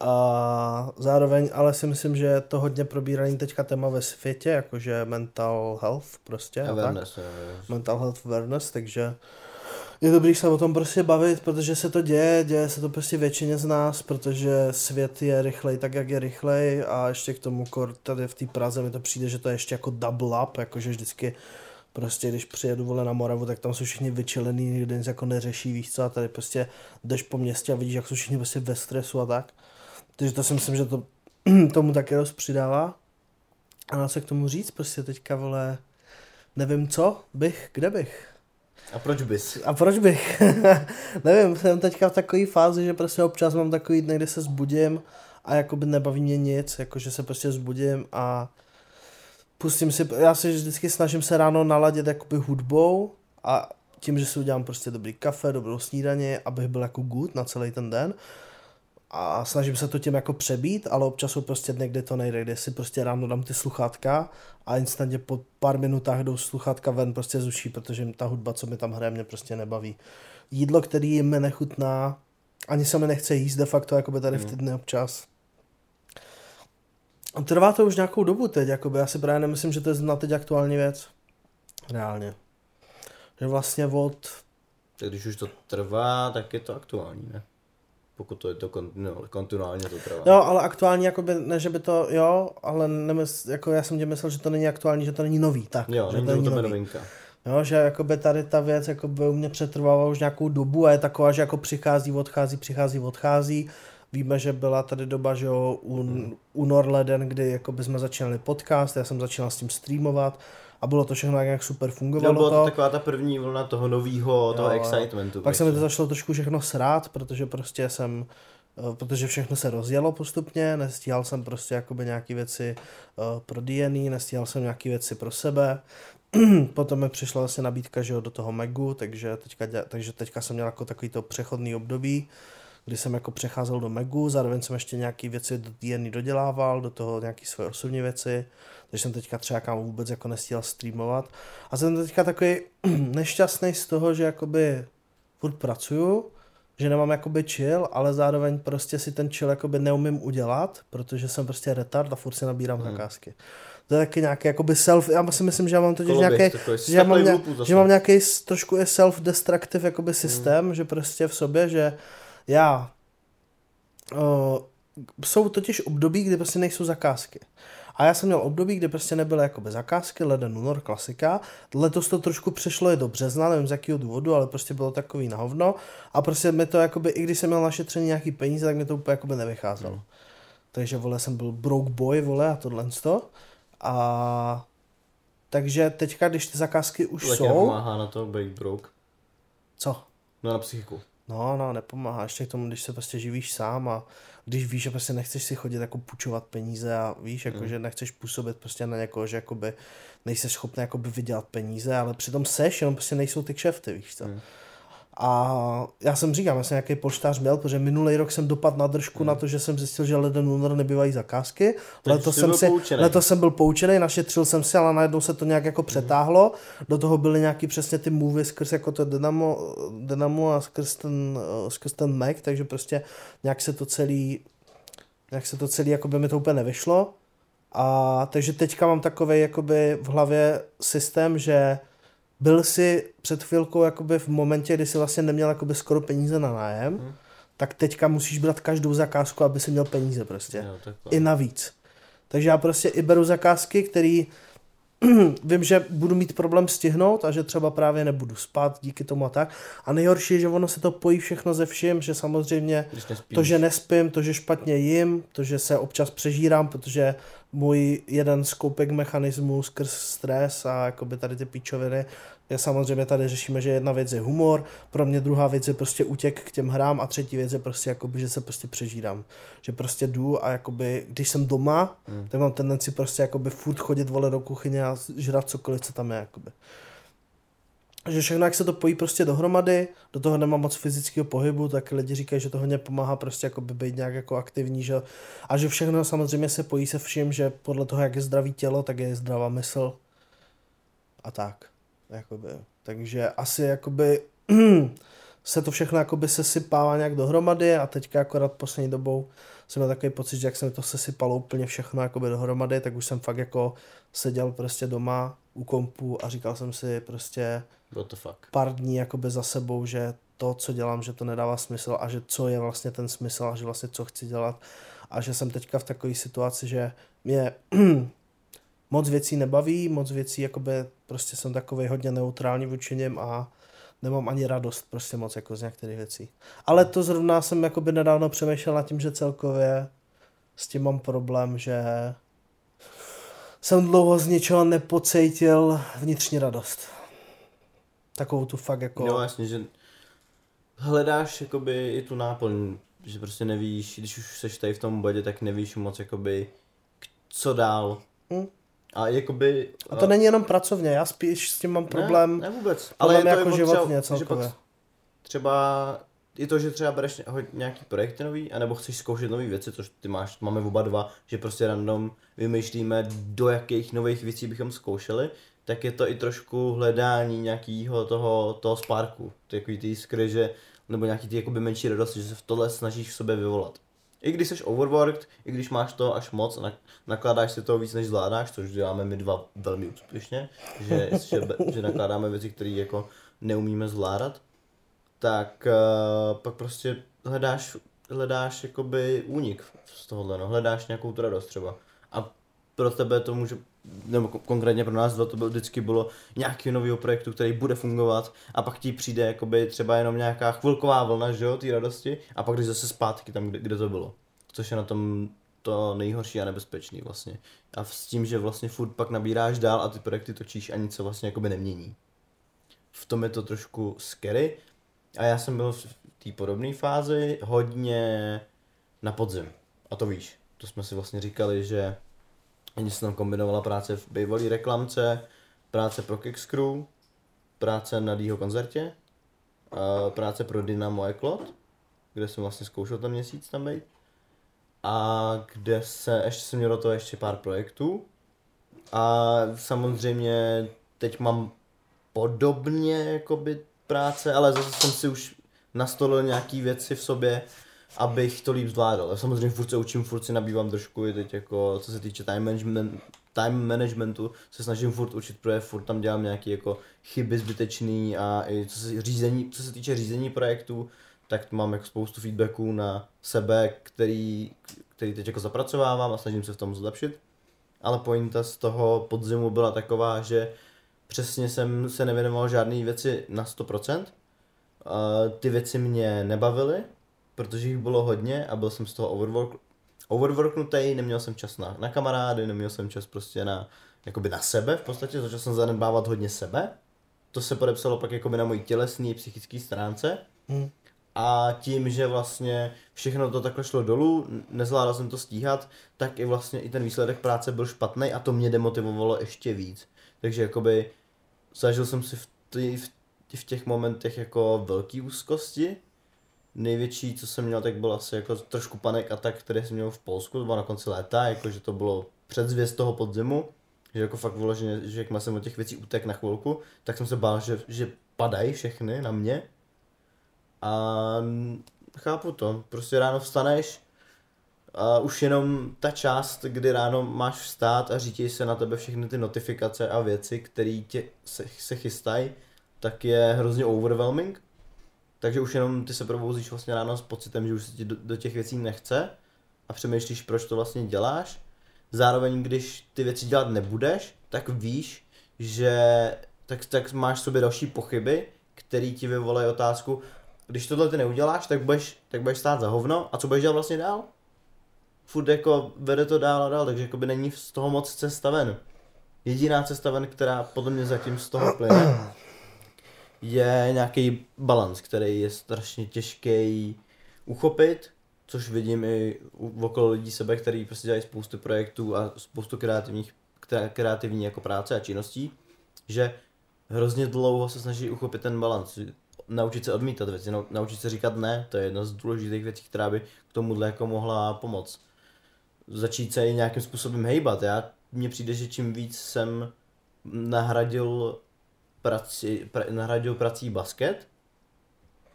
A zároveň ale si myslím, že je to hodně probíraný teďka téma ve světě, jakože mental health prostě. a tak. awareness, jo. mental health awareness, takže je dobrý se o tom prostě bavit, protože se to děje, děje se to prostě většině z nás, protože svět je rychlej tak, jak je rychlej a ještě k tomu kor tady v té Praze mi to přijde, že to je ještě jako double up, jakože vždycky prostě když přijedu vole na Moravu, tak tam jsou všichni vyčilený, nikdo nic jako neřeší, víš co, a tady prostě jdeš po městě a vidíš, jak jsou všichni prostě ve stresu a tak. Takže to si myslím, že to tomu taky dost přidává. A dá se k tomu říct, prostě teďka vole, nevím co bych, kde bych. A proč bys? A proč bych? Nevím, jsem teďka v takové fázi, že prostě občas mám takový dny, kdy se zbudím a jakoby nebaví mě nic, jakože se prostě zbudím a pustím si, já se vždycky snažím se ráno naladit jakoby hudbou a tím, že si udělám prostě dobrý kafe, dobrou snídaně, abych byl jako good na celý ten den a snažím se to tím jako přebít, ale občas jsou prostě dny, kdy to nejde, kde si prostě ráno dám ty sluchátka a instantně po pár minutách jdou sluchátka ven prostě z uší, protože ta hudba, co mi tam hraje, mě prostě nebaví. Jídlo, který mi nechutná, ani se mi nechce jíst de facto, jakoby tady v ty občas. A trvá to už nějakou dobu teď, jakoby. já si právě nemyslím, že to je na teď aktuální věc. Reálně. Že vlastně od Tak když už to trvá, tak je to aktuální, ne? Pokud to je to kontinu, kontinuálně to trvá. Jo, ale aktuální, jakoby, ne, že by to, jo, ale nemysl, jako já jsem tě myslel, že to není aktuální, že to není nový, tak. Jo, že není to u tebe novinka. Jo, že jakoby tady ta věc jakoby u mě přetrvává už nějakou dobu a je taková, že jako přichází, odchází, přichází, odchází. Víme, že byla tady doba, že jo, un, únor, leden, kdy jakoby jsme začínali podcast, já jsem začínal s tím streamovat a bylo to všechno jak super fungovalo byla to to. taková ta první vlna toho nového, toho excitementu. Pak se mi to prostě. začalo trošku všechno srát, protože prostě jsem eh, protože všechno se rozjelo postupně, nestíhal jsem prostě jakoby nějaký věci uh, pro DNA, nestíhal jsem nějaký věci pro sebe. Potom mi přišla vlastně nabídka, že jo, do toho Megu, takže teďka, děla- takže teďka jsem měl jako takový to přechodný období, kdy jsem jako přecházel do Megu, zároveň jsem ještě nějaký věci do DNA dodělával, do toho nějaký svoje osobní věci, takže jsem teďka třeba kam vůbec jako nestíhal streamovat. A jsem teďka takový nešťastný z toho, že jakoby furt pracuju, že nemám jakoby chill, ale zároveň prostě si ten chill jakoby neumím udělat, protože jsem prostě retard a furt si nabírám Hmm. zakázky. To je taky nějaký jakoby self, já si myslím, že já mám totiž nějaký, že já mám, nějak, že mám nějaký trošku je self-destructive jakoby systém, Hmm. že prostě v sobě, že já uh, jsou totiž období, kdy prostě nejsou zakázky. A já jsem měl období, kdy prostě nebyly jakoby zakázky, leden, únor, klasika. Letos to trošku přešlo i do března, nevím z jakého důvodu, ale prostě bylo takový na hovno. A prostě mi to jakoby, i když jsem měl našetřený nějaký peníze, tak mi to úplně jakoby nevycházelo. Hmm. Takže vole, jsem byl broke boy, vole, a tohle to. A takže teďka, když ty zakázky už Tak jsou, pomáhá na to být broke. co? No na psychiku. No, no, nepomáhá. Ještě k tomu, když se prostě živíš sám a když víš, že prostě nechceš si chodit jako půjčovat peníze a víš, jako, Mm. že nechceš působit prostě na někoho, že jakoby nejsi schopný jakoby vydělat peníze, ale přitom seš, jenom prostě nejsou ty kšefty, víš co. Mm. A já jsem říkám, já jsem nějaký polštář měl, protože minulý rok jsem dopadl na držku na to, že jsem zjistil, že leden únor nebývají zakázky. Letos jsem, byl si, letos jsem byl poučený, našetřil jsem si, ale najednou se to nějak jako přetáhlo. Do toho byly nějaký přesně ty movie skrz jako to Dynamo, Dynamo a skrz ten, eh, skrz ten Mac, takže prostě nějak se to celý, nějak se to celý, jako by mi to úplně nevyšlo. A takže teďka mám takový jakoby v hlavě systém, že byl si před chvilkou jakoby v momentě, kdy si vlastně neměl jakoby skoro peníze na nájem, Hmm. tak teďka musíš brát každou zakázku, aby si měl peníze prostě. Jo, tak I navíc. Takže já prostě i beru zakázky, který vím, že budu mít problém stihnout a že třeba právě nebudu spát díky tomu a tak. A nejhorší je, že ono se to pojí všechno ze vším, že samozřejmě to, že nespím, to, že špatně jim, to, že se občas přežírám, protože můj jeden z koupek mechanismů skrz stres a jakoby tady ty píčoviny, je samozřejmě tady řešíme, že jedna věc je humor, pro mě druhá věc je prostě útěk k těm hrám a třetí věc je prostě jakoby, že se prostě přežírám. Že prostě jdu a jakoby, když jsem doma, Hmm. tak mám tendenci prostě jakoby furt chodit vole do kuchyně a žrat cokoliv, co tam je jakoby. Že všechno, jak se to pojí prostě dohromady, do toho nemám moc fyzického pohybu, tak lidi říkají, že to hodně pomáhá prostě jako by být nějak jako aktivní, že? a že všechno samozřejmě se pojí se vším, že podle toho, jak je zdravý tělo, tak je zdravá mysl a tak. Jakoby. Takže asi jakoby se to všechno jakoby sesypává nějak dohromady a teďka akorát poslední dobou jsem měl takový pocit, že jak se mi to sesypalo úplně všechno jakoby dohromady, tak už jsem fakt jako seděl prostě doma u kompu a říkal jsem si prostě What the fuck. pár dní jakoby za sebou, že to, co dělám, že to nedává smysl a že co je vlastně ten smysl a že vlastně co chci dělat a že jsem teďka v takové situaci, že mě moc věcí nebaví, moc věcí jakoby prostě jsem takový hodně neutrální vůči něm a nemám ani radost prostě moc jako z některých věcí. Ale to zrovna jsem jakoby nedávno přemýšlel nad tím, že celkově s tím mám problém, že jsem dlouho z ničeho nepocítil vnitřní radost. Takovou tu fakt jako... No jasně, že hledáš jakoby i tu náplň, že prostě nevíš, když už seš tady v tom bodě, tak nevíš moc jakoby co dál. Hm. A jakoby... A to není jenom pracovně, já spíš s tím mám problém. Ne, ne vůbec. problém je to jako i o životně třeba, že celkově. pak třeba i to, že třeba bereš ně- nějaký projekty nový, anebo chceš zkoušet nové věci, což ty máš, máme oba dva, že prostě random vymýšlíme, do jakých nových věcí bychom zkoušeli, tak je to i trošku hledání nějakého toho, toho sparku, takový ty jiskry, že, nebo nějaký ty jakoby menší radosti, že se v tohle snažíš v sobě vyvolat. I když jsi overworked, i když máš to až moc, nak- nakládáš si toho víc, než zvládáš, což děláme my dva velmi úspěšně, že, že, že nakládáme věci, které jako neumíme zvládat, tak uh, pak prostě hledáš, hledáš jakoby únik z tohohle, no, hledáš nějakou tu radost třeba. A pro tebe to může, nebo ko- konkrétně pro nás dva to bylo, vždycky bylo nějaký nového projektu, který bude fungovat a pak ti přijde jakoby třeba jenom nějaká chvilková vlna, že jo, té radosti a pak jdeš zase zpátky tam, kde, kde to bylo. Což je na tom to nejhorší a nebezpečný vlastně. A s tím, že vlastně furt pak nabíráš dál a ty projekty točíš a nic se vlastně jakoby nemění. V tom je to trošku scary. A já jsem byl v té podobné fázi hodně na podzim. A to víš, to jsme si vlastně říkali, že ani se tam kombinovala práce v bývalé reklamce, práce pro Kix Crew, práce na Dýho koncertě, práce pro Dynamo Eklot, kde jsem vlastně zkoušel ten měsíc tam být. A kde se, ještě jsem měl do toho ještě pár projektů. A samozřejmě teď mám podobně jakoby práce, ale zase jsem si už nastolil nějaký věci v sobě, abych to líp zvládal. Já samozřejmě furt se učím, furt si nabývám trošku i teď jako, co se týče time, management, time managementu, se snažím furt učit, protože furt tam dělám nějaké jako chyby zbytečný a i co se, řízení, co se týče řízení projektů, tak mám jako spoustu feedbacků na sebe, který, který teď jako zapracovávám a snažím se v tom zlepšit. Ale pointa z toho podzimu byla taková, že přesně jsem se nevěnoval žádné věci na 100%. A ty věci mě nebavily, protože jich bylo hodně a byl jsem z toho overwork, overworknutý, neměl jsem čas na, na kamarády, neměl jsem čas prostě na, jakoby na sebe v podstatě, začal jsem zanedbávat hodně sebe. To se podepsalo pak jakoby na mojí tělesné psychické stránce. Hm. A tím, že vlastně všechno to takhle šlo dolů, nezvládal jsem to stíhat, tak i vlastně i ten výsledek práce byl špatný a to mě demotivovalo ještě víc. Takže jakoby zažil jsem si v, tý, v, v těch momentech jako velký úzkosti. Největší, co jsem měl, tak byl asi jako trošku panik atak, který jsem měl v Polsku, to bylo na konci léta, jakože to bylo předzvěst toho podzimu, že jako fakt vyloženě, že jak jsem od těch věcí utek na chvilku, tak jsem se bál, že, že padají všechny na mě. A chápu to, prostě ráno vstaneš a už jenom ta část, kdy ráno máš vstát a řítějí se na tebe všechny ty notifikace a věci, které tě se, se chystají, tak je hrozně overwhelming. Takže už jenom ty se probouzíš vlastně ráno s pocitem, že už se ti do, do těch věcí nechce a přemýšlíš, proč to vlastně děláš. zároveň když ty věci dělat nebudeš, tak víš, že tak, tak máš v sobě další pochyby, který ti vyvolají otázku, když tohle ty neuděláš, tak budeš, tak budeš stát za hovno a co budeš dělat vlastně dál? Furt jako vede to dál a dál, takže jako by není z toho moc cesta ven. Jediná cesta ven, která podle mě zatím z toho plyne, je nějaký balans, který je strašně těžký uchopit, což vidím i okolo lidí sebe, který prostě dělají spoustu projektů a spoustu kreativních, kre- kreativní jako práce a činností, že hrozně dlouho se snaží uchopit ten balans, naučit se odmítat věci, nau- naučit se říkat ne, to je jedna z důležitých věcí, která by k tomuhle jako mohla pomoct. Začít se i nějakým způsobem hejbat, já, mně přijde, že čím víc jsem nahradil praci, pra, nahradil prací basket,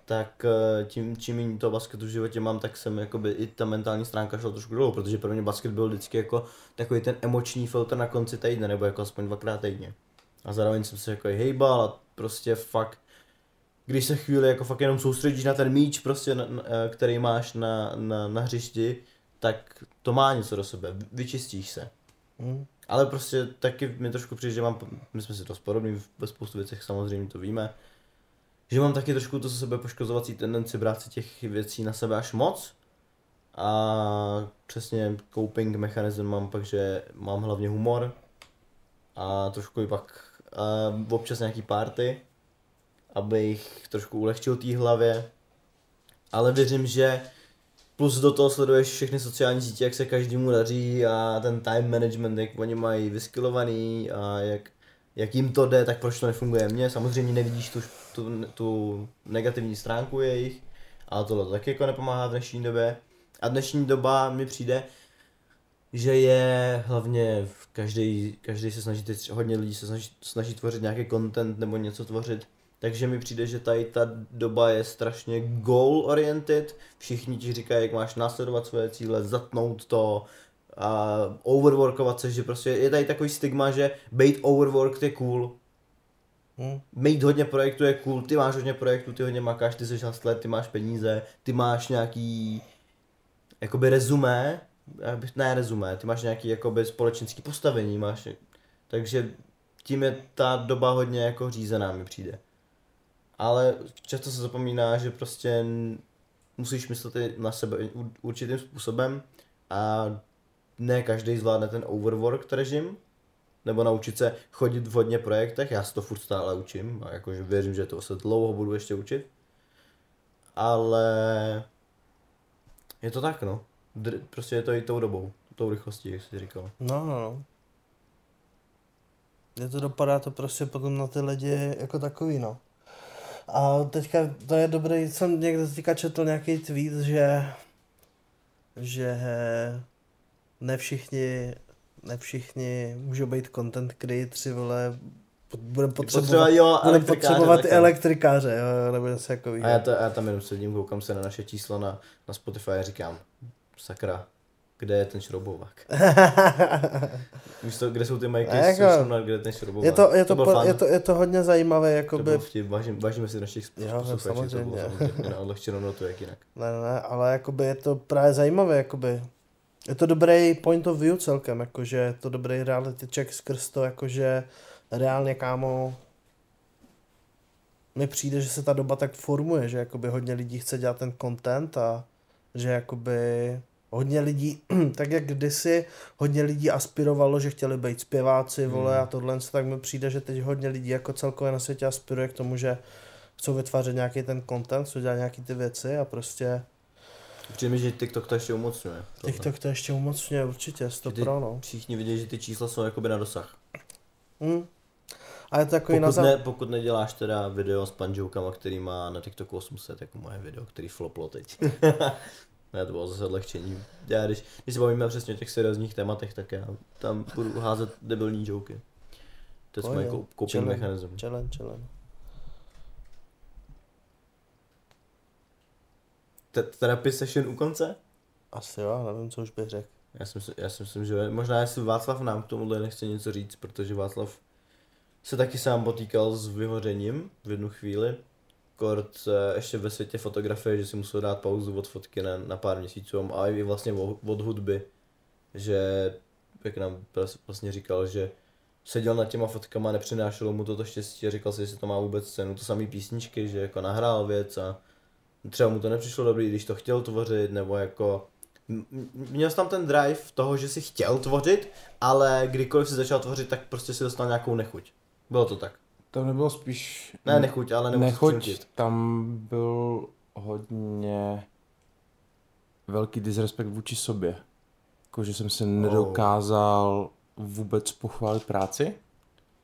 tak eh, tím, čím méně toho basketu v životě mám, tak jsem jakoby i ta mentální stránka šla trošku dolů, protože pro mě basket byl vždycky jako takový ten emoční filtr na konci týdne, nebo jako aspoň dvakrát týdně. A zároveň jsem se jako hejbal a prostě fakt, když se chvíli jako fakt jenom soustředíš na ten míč, prostě, na, na, eh, který máš na, na, na hřišti, tak to má něco do sebe, vy- vyčistíš se. Hm. Ale prostě taky mi trošku přijde, že mám, my jsme si dost podobní ve spoustu věcech, samozřejmě to víme, že mám taky trošku to sebe poškozovací tendenci brát si těch věcí na sebe až moc. A přesně coping mechanism mám pak, že mám hlavně humor a trošku i pak a občas nějaký party, abych trošku ulehčil té hlavě. Ale věřím, že plus do toho sleduješ všechny sociální sítě, jak se každému daří a ten time management, jak oni mají vyskilovaný a jak, jak jim to jde, tak proč to nefunguje mně. Samozřejmě nevidíš tu, tu, tu negativní stránku jejich, ale tohle to taky jako nepomáhá v dnešní době. A dnešní doba mi přijde, že je hlavně v každý, každý se snaží, teď hodně lidí se snaží, snaží tvořit nějaký content nebo něco tvořit, takže mi přijde, že tady ta doba je strašně goal oriented, všichni ti říkají, jak máš následovat své cíle, zatnout to, a overworkovat se, že prostě je tady takový stigma, že být overworked je cool, Hm. mít hodně projektů je cool, ty máš hodně projektů, ty hodně makáš, ty jsi hustler, ty máš peníze, ty máš nějaký jakoby rezumé, ne rezumé, ty máš nějaký jakoby společenský postavení, máš, takže tím je ta doba hodně jako řízená mi přijde. Ale často se zapomíná, že prostě musíš myslet na sebe určitým způsobem a ne každý zvládne ten overwork režim, nebo naučit se chodit v hodně projektech, já se to furt stále učím a jakože věřím, že to se dlouho budu ještě učit. Ale je to tak no, Dr- prostě je to i tou dobou, tou rychlostí, jak jsi říkal. No, no, no. Je to dopadá to prostě potom na ty lidi jako takový, no. A teďka to je dobrý, jsem někde teďka četl nějaký tweet, že že ne všichni, ne všichni můžou být content creatři, vole, budeme potřebovat, jo, elektrikáře potřebovat i taky. elektrikáře, jo, nebo něco A takového. já, to, já tam jenom sedím, koukám se na naše číslo na, na Spotify a říkám, sakra, kde je ten šroubovák? Víš to, kde jsou ty majky, A jako- jako, kde je ten šroubovák? je, to, je, to, byl po, je, to, je to hodně zajímavé, To jakoby, byl vtip, vážím, vážíme si našich Jo, posluchačů, to bylo samozřejmě. samozřejmě na odlehčenou notu, jak jinak. Ne, ne, ne, ale jakoby je to právě zajímavé, jakoby. Je to dobrý point of view celkem, jakože je to dobrý reality check skrz to, jakože reálně kámo mi přijde, že se ta doba tak formuje, že jakoby hodně lidí chce dělat ten content a že jakoby hodně lidí, tak jak kdysi hodně lidí aspirovalo, že chtěli být zpěváci, vole Hmm. a tohle, tak mi přijde, že teď hodně lidí jako celkově na světě aspiruje k tomu, že chcou vytvářet nějaký ten content, chcou dělat nějaký ty věci a prostě Přijde mi, že TikTok to ještě umocňuje. tohle. TikTok to ještě umocňuje určitě, to pro no. Všichni vidí, že ty čísla jsou jakoby na dosah. Hm. A je to jako na Pokud, zam... ne, pokud neděláš teda video s panžoukama, který má na TikToku 800, jako moje video, který floplo teď. ne, to bylo zase odlehčení. Já, když, když se bavíme přesně o těch seriózních tématech, tak já tam budu házet debilní joky. To je můj coping Challenge. mechanism. Challenge, challenge. Te- Therapy session u konce? Asi jo, nevím, co už bych řekl. Já si, myslím, já si myslím, že možná jestli Václav nám k tomuhle nechce něco říct, protože Václav se taky sám potýkal s vyhořením v jednu chvíli. Kort ještě ve světě fotografie, že si musel dát pauzu od fotky na, na pár měsíců a i vlastně od hudby, že jak nám vlastně říkal, že seděl nad těma fotkama, nepřinášelo mu to to štěstí a říkal si, jestli to má vůbec cenu, to samý písničky, že jako nahrál věc a třeba mu to nepřišlo dobrý, když to chtěl tvořit, nebo jako měl jsi tam ten drive toho, že si chtěl tvořit, ale kdykoliv si začal tvořit, tak prostě si dostal nějakou nechuť. Bylo to tak. To nebylo spíš... Ne nechuť, ale Nechoť, přinutit. tam byl hodně velký disrespekt vůči sobě. Jako, že jsem se nedokázal vůbec pochválit práci.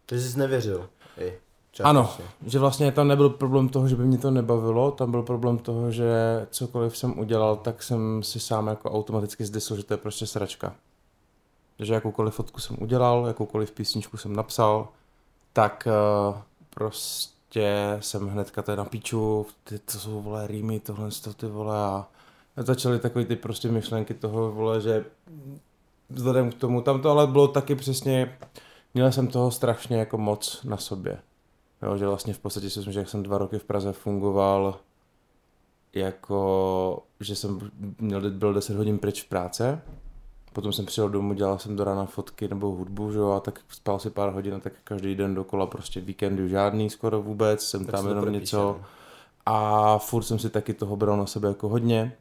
Takže jsi nevěřil. I, Ano, částečně. že vlastně tam nebyl problém toho, že by mě to nebavilo, tam byl problém toho, že cokoliv jsem udělal, tak jsem si sám jako automaticky zdysl, že to je prostě sračka. Že jakoukoliv fotku jsem udělal, jakoukoliv písničku jsem napsal, tak uh, prostě jsem hnedka to na píču, ty to jsou vole rýmy, tohle to ty vole a začaly takový ty prostě myšlenky toho vole, že vzhledem k tomu, tam to ale bylo taky přesně, měl jsem toho strašně jako moc na sobě. Jo, že vlastně v podstatě si myslím, že jak jsem dva roky v Praze fungoval, jako, že jsem měl, byl 10 hodin pryč v práce, potom jsem přijel domů, dělal jsem do rána fotky nebo hudbu, že jo, a tak spal si pár hodin tak každý den dokola, prostě víkendy žádný skoro vůbec, jsem Tak tam jenom podepíše, něco. no. A furt jsem si taky toho bral na sebe jako hodně,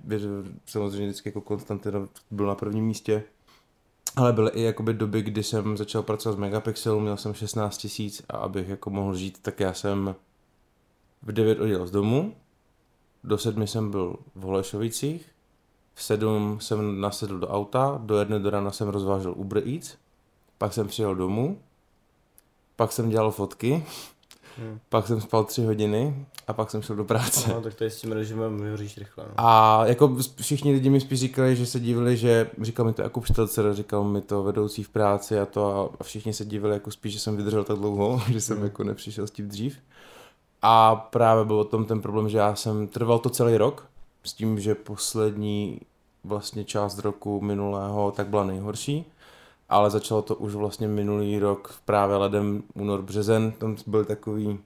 samozřejmě vždycky jako Konstantin byl na prvním místě, ale byly i jakoby doby, kdy jsem začal pracovat s Megapixelu, měl jsem 16 tisíc a abych jako mohl žít, tak já jsem v 9 odjel z domu, do 7 jsem byl v Holešovicích, v 7 jsem nasedl do auta, do jedné do rána jsem rozvážel Uber Eats, pak jsem přijel domů, pak jsem dělal fotky, Hmm. pak jsem spal 3 hodiny a pak jsem šel do práce. No, tak tady s tím režimem vyhoříš rychle. No. A jako všichni lidi mi spíš říkali, že se divili, že říkal mi to Jakub Štelcer, říkal mi to vedoucí v práci a to a všichni se divili jako spíš, že jsem vydržel tak dlouho, že jsem Hmm. jako nepřišel s tím dřív. A právě byl o tom ten problém, že já jsem trval to celý rok s tím, že poslední vlastně část roku minulého tak byla nejhorší, ale začalo to už vlastně minulý rok právě ledem, únor, březen, tam byly takový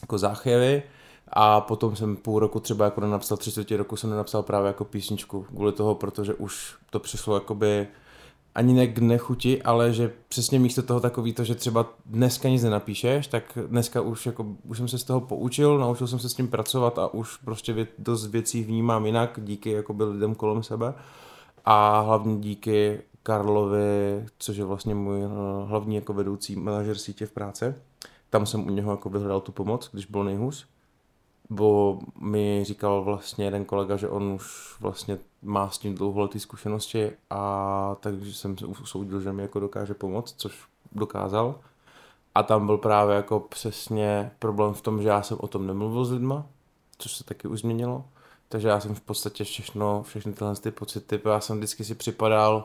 jako záchvěvy a potom jsem půl roku třeba jako nenapsal, tři čtvrtě roku jsem nenapsal právě jako písničku kvůli toho, protože už to přišlo jakoby ani ne k nechuti, ale že přesně místo toho takový to, že třeba dneska nic nenapíšeš, tak dneska už, jako, už jsem se z toho poučil, naučil jsem se s tím pracovat a už prostě vě, dost věcí vnímám jinak díky jakoby lidem kolem sebe a hlavně díky Karlovi, což je vlastně můj eh, hlavní jako vedoucí manažer sítě v práci. Tam jsem u něho jako vyhledal tu pomoc, když byl nejhůř. Bo mi říkal vlastně jeden kolega, že on už vlastně má s tím dlouholetý zkušenosti a takže jsem se usoudil, že mi jako dokáže pomoct, což dokázal. A tam byl právě jako přesně problém v tom, že já jsem o tom nemluvil s lidma, což se taky už změnilo. Takže já jsem v podstatě všechno, všechny tyhle ty pocity, já jsem vždycky si připadal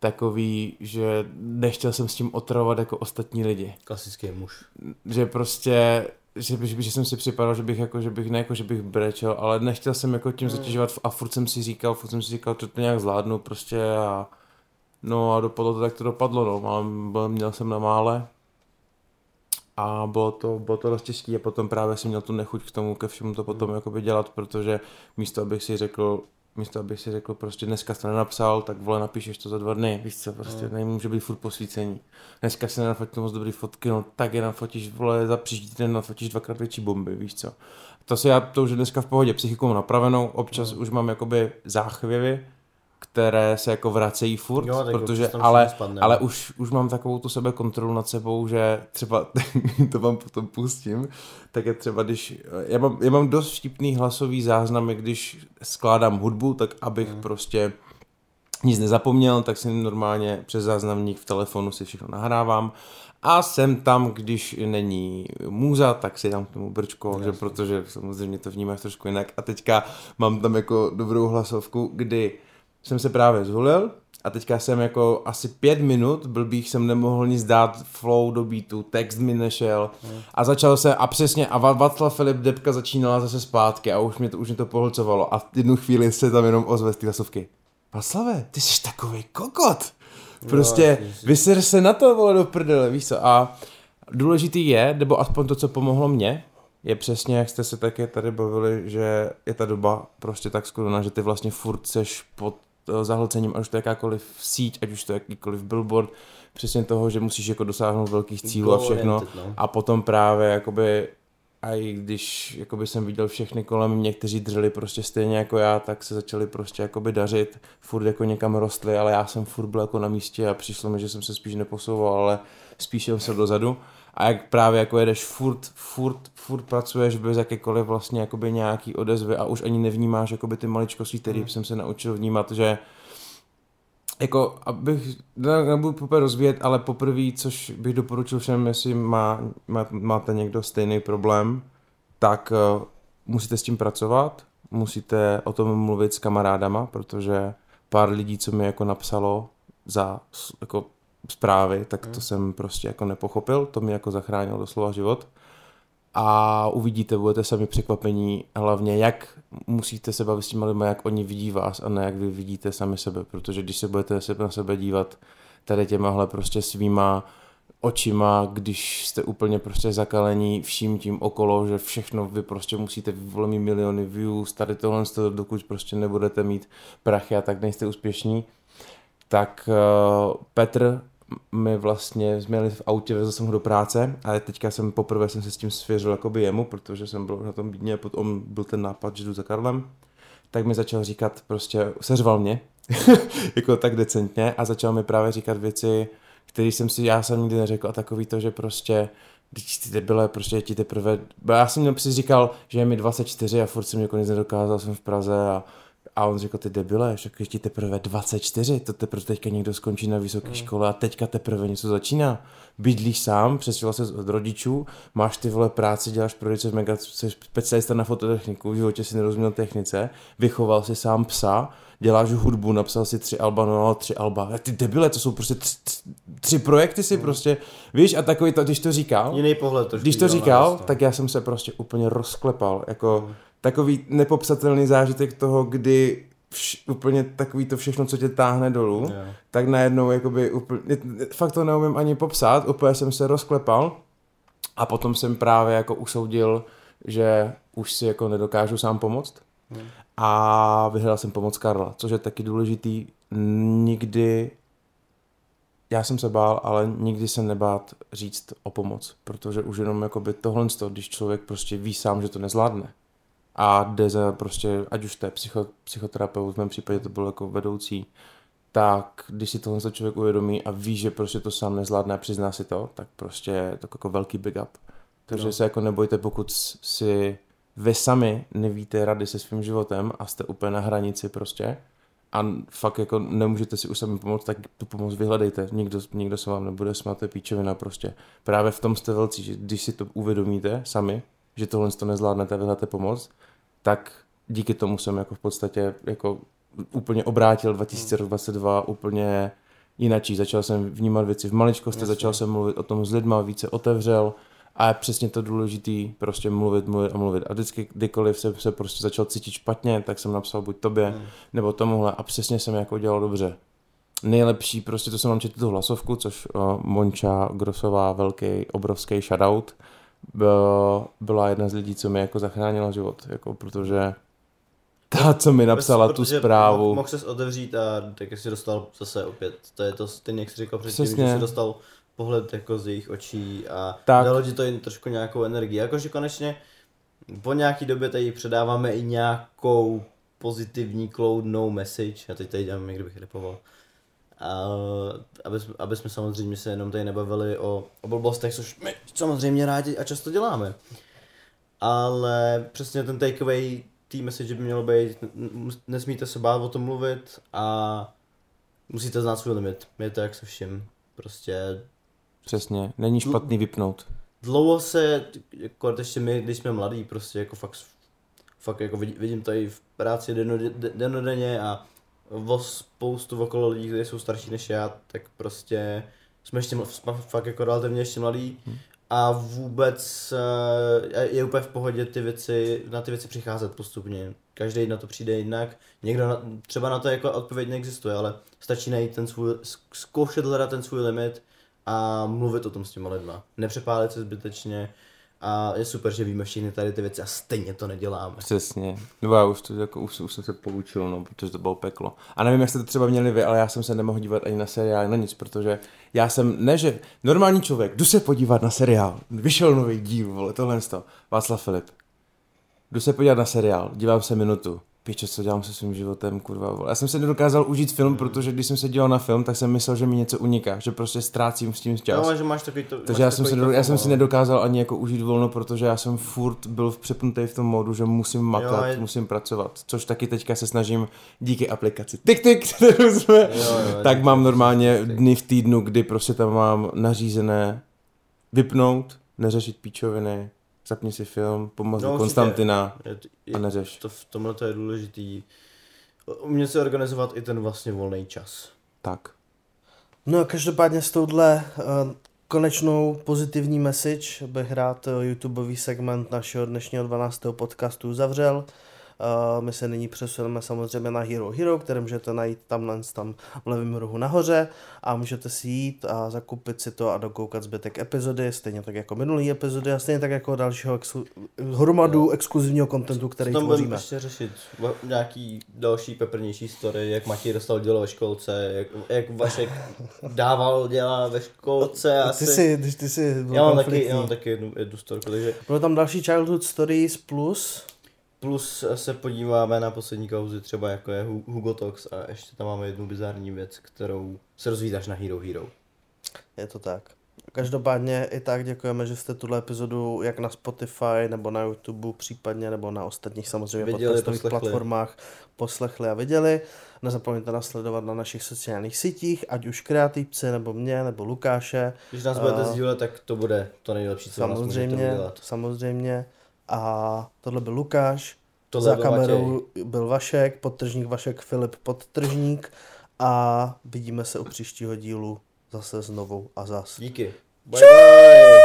takový, že nechtěl jsem s tím otravovat jako ostatní lidi Klasický muž. že prostě že, že, že jsem si připadal, že bych jako, že bych ne jako, že bych brečel, ale nechtěl jsem jako tím zatěžovat a furt jsem si říkal, furt jsem si říkal, že to nějak zvládnu prostě a no a dopadlo to tak to dopadlo, no, ale byl- měl jsem na mále a bylo to, bylo to dost těžké a potom právě jsem měl tu nechuť k tomu, ke všemu to potom jakoby dělat, protože místo abych si řekl, místo abych si řekl prostě dneska jsi to nenapsal, tak vole napíšeš to za dva dny, víš co, prostě Mm. nemůže být furt posvícení. Dneska se nenafotil moc dobrý fotky, no tak je nafotíš, vole, za příští den nafotíš dvakrát větší bomby, víš co. To se já, to už je dneska v pohodě, psychiku mám napravenou, občas už mám jakoby záchvěvy, které se jako vracejí furt, Jo, protože, ale, spadne, ale no. už, už mám takovou tu sebe kontrolu nad sebou, že třeba, to vám potom pustím, tak je třeba, když, já mám, já mám dost vtipný hlasový záznamy, když skládám hudbu, tak abych Mhm. prostě nic nezapomněl, tak si normálně přes záznamník v telefonu si všechno nahrávám a jsem tam, když není můza, tak si dám k tomu brčko, že, protože samozřejmě to vnímáš trošku jinak a teďka mám tam jako dobrou hlasovku, kdy jsem se právě zvolil a teďka jsem jako asi pět minut blbých jsem nemohl nic dát flow do beatu, text mi nešel a začal se a přesně a Václav Filip Debka začínala zase zpátky a už mě to, už mě to pohlcovalo a v jednu chvíli se tam jenom ozve z té hlasovky. Václave, ty jsi takový kokot. Prostě jasně, že- vyser se na to, vole, do prdele, víš co. A důležitý je, nebo aspoň to, co pomohlo mně, je přesně, jak jste se také tady bavili, že je ta doba prostě tak skoruna, že ty vlastně furt seš pod zahlcením, ať už to je jakákoliv síť, ať už to je jakýkoliv billboard, přesně toho, že musíš jako dosáhnout velkých cílů a všechno. No. A potom právě jakoby a i když jakoby jsem viděl všechny kolem mě, kteří dřeli prostě stejně jako já, tak se začali prostě jakoby dařit, furt jako někam rostli, ale já jsem furt byl jako na místě a přišlo mi, že jsem se spíš neposouval, ale spíš jsem se dozadu. A jak právě jako jedeš furt, furt, furt pracuješ bez jakékoliv vlastně jakoby nějaký odezvy a už ani nevnímáš jakoby ty maličkosti, který Hmm. jsem se naučil vnímat, že jako, abych, ne- nebudu úplně rozvíjet, ale poprvé, což bych doporučil všem, jestli má, má, máte někdo stejný problém, tak uh, musíte s tím pracovat, musíte o tom mluvit s kamarádama, protože pár lidí, co mi jako napsalo za jako zprávy, tak to jsem prostě jako nepochopil, to mi jako zachránilo doslova život a uvidíte, budete sami překvapení, hlavně jak musíte se bavit s těma lidmi, jak oni vidí vás a ne jak vy vidíte sami sebe, protože když se budete na sebe dívat tady těmahle prostě svýma očima, když jste úplně prostě zakalení vším tím okolo, že všechno vy prostě musíte vyvolit miliony views, tady tohle, to, dokud prostě nebudete mít prachy a tak nejste úspěšní, tak uh, Petr my vlastně jsme jeli v autě, vezl jsem ho do práce a teďka jsem poprvé jsem se s tím svěřil jakoby jemu, protože jsem byl na tom bídně, potom byl ten nápad, že jdu za Karlem, tak mi začal říkat prostě, seřval mě, jako tak decentně a začal mi právě říkat věci, které jsem si, já jsem nikdy neřekl a takový to, že prostě když ty debile, prostě ti teprve, já jsem si říkal, že je mi 24 a furt jsem jako nic nedokázal, jsem v Praze a a on řekl, ty debile, však ještě teprve 24, to teprve teďka někdo skončí na vysoké škole a teďka teprve něco začíná. Bydlíš sám, přestěhoval se od rodičů, máš ty vole práci, děláš pro v mega, jsi specialista na fototechniku, v životě si nerozuměl technice, vychoval si sám psa, děláš hudbu, napsal si tři alba, no, tři alba. A Ty debile, to jsou prostě tři, tři projekty si prostě, víš, a takový to, když to říkal, Jiný pohled trošku. když to říkal, tak já jsem se prostě úplně rozklepal, jako takový nepopsatelný zážitek toho, kdy vš, úplně takový to všechno, co tě táhne dolů, Jo. tak najednou jakoby úplně, fakt to neumím ani popsat, úplně jsem se rozklepal a potom jsem právě jako usoudil, že už si jako nedokážu sám pomoct Hmm. a vyhledal jsem pomoc Karla, což je taky důležitý, nikdy já jsem se bál, ale nikdy se nebát říct o pomoc, protože už jenom jakoby tohle, když člověk prostě ví sám, že to nezvládne a jde za prostě, ať už to je psycho, psychoterapeut, v mém případě to byl jako vedoucí, tak když si tohle člověk uvědomí a ví, že prostě to sám nezvládne a přizná si to, tak prostě je to jako velký big up. Takže No. se jako nebojte, pokud si vy sami nevíte rady se svým životem a jste úplně na hranici prostě a fakt jako nemůžete si už sami pomoct, tak tu pomoc vyhledejte. Nikdo, nikdo se vám nebude smát, to je píčovina prostě. Právě v tom jste velcí, že když si to uvědomíte sami, že tohle to nezvládnete a vyhledáte pomoc, tak díky tomu jsem jako v podstatě jako úplně obrátil 2022 úplně jinačí. Začal jsem vnímat věci v maličkosti, Jasně. začal jsem mluvit o tom s lidma, více otevřel a je přesně to důležitý, prostě mluvit, mluvit a mluvit. A vždycky, kdykoliv jsem se prostě začal cítit špatně, tak jsem napsal buď tobě, Hmm. nebo tomuhle a přesně jsem jako dělal dobře. Nejlepší, prostě to jsem vám četl tu hlasovku, což uh, Monča Grosová, velký, obrovský shoutout, byl, byla jedna z lidí, co mi jako zachránila život, jako protože ta, co mi napsala tu Protože zprávu, Mohl, mohl ses otevřít a tak jsi dostal zase opět, to je to stejně, jak jsi říkal předtím, Přesně. že jsi dostal pohled jako z jejich očí a Tak. dalo ti to jen trošku nějakou energii. Jakože konečně po nějaký době tady předáváme i nějakou pozitivní cloudnou message, já teď tady dělám, jak kdybych repoval. A aby, aby jsme samozřejmě se jenom tady nebavili o, o blbostech, což my samozřejmě rádi a často děláme. Ale přesně ten takeaway té message by mělo být, nesmíte se bát o tom mluvit a musíte znát svůj limit. Je to jak se vším. Prostě přesně, není špatný vypnout. dlouho se, jako ještě my, když jsme mladí, prostě jako fakt, fakt jako vidím, i v práci denno- de- dennodenně a o spoustu okolo lidí, kteří jsou starší než já, tak prostě jsme ještě jsme fakt jako relativně ještě mladí a vůbec eh, je úplně v pohodě ty věci, na ty věci přicházet postupně. Každý na to přijde jinak. Někdo na, třeba na to jako odpověď neexistuje, ale stačí najít ten svůj, zk- zkoušet hledat ten svůj limit a mluvit o tom s těma lidma. Nepřepálit se zbytečně A je super, že víme všechny tady ty věci a stejně to neděláme. Přesně. Nebo já už, to, jako, už, už jsem se poučil, no, protože to bylo peklo. A nevím, jak jste to třeba měli vy, ale já jsem se nemohl dívat ani na seriál, na nic, protože já jsem, ne že, normální člověk, jdu se podívat na seriál, vyšel nový díl, vole, tohle toho. Václav Filip. Jdu se podívat na seriál, dívám se minutu. Píče, co dělám se svým životem, kurva. Vole. Já jsem se nedokázal užít film, protože když jsem se díval na film, tak jsem myslel, že mi něco uniká, že prostě ztrácím s tím čas. No, že máš takový to, Takže já jsem, si, já jsem si nedokázal ani jako užít volno, protože já jsem furt byl přepnutý v tom módu, že musím makat, Jo, je- musím pracovat. Což taky teďka se snažím díky aplikaci TikTok, kterou jsme, Jo, jo, tak mám normálně dny v týdnu, kdy prostě tam mám nařízené vypnout, neřešit píčoviny, zapni si film, pomazat No. Konstantina Je, je, a neřeš. to v tomhle to je důležitý. Umět si organizovat i ten vlastně volný čas. Tak. No a každopádně s touhle uh, konečnou pozitivní message bych rád uh, YouTubeový segment našeho dnešního 12. podcastu uzavřel. Uh, my se nyní přesuneme samozřejmě na Hero Hero, které můžete najít tamhle tam v levém rohu nahoře a můžete si jít a zakupit si to a dokoukat zbytek epizody, stejně tak jako minulý epizody a stejně tak jako dalšího exklu- hromadu exkluzivního kontentu, který tam budeme tvoříme. ještě řešit? Nějaký další peprnější story, jak Matěj dostal dělo ve školce, jak, jak Vašek dával děla ve školce. Ty Asi. jsi, když ty jsi byl já mám taky, já mám taky jednu, jednu storku, takže Bylo tam další Childhood Stories plus plus se podíváme na poslední kauzy, třeba jako je Hu- Hugo Tox a ještě tam máme jednu bizární věc, kterou se rozvídáš na Hero Hero. Je to tak. Každopádně i tak děkujeme, že jste tuhle epizodu jak na Spotify nebo na YouTube případně nebo na ostatních samozřejmě Viděli, podcastových poslechli. platformách poslechli a viděli. Nezapomeňte nás sledovat na našich sociálních sítích, ať už kreativci nebo mě nebo Lukáše. Když nás budete A- sdílet, tak to bude to nejlepší, co nás můžete Samozřejmě, udělat. samozřejmě. A tohle byl Lukáš, Tohle za byl kamerou byl Vašek, podtržník Vašek Filip podtržník a vidíme se u příštího dílu zase znovu a zas. Díky. Bye bye.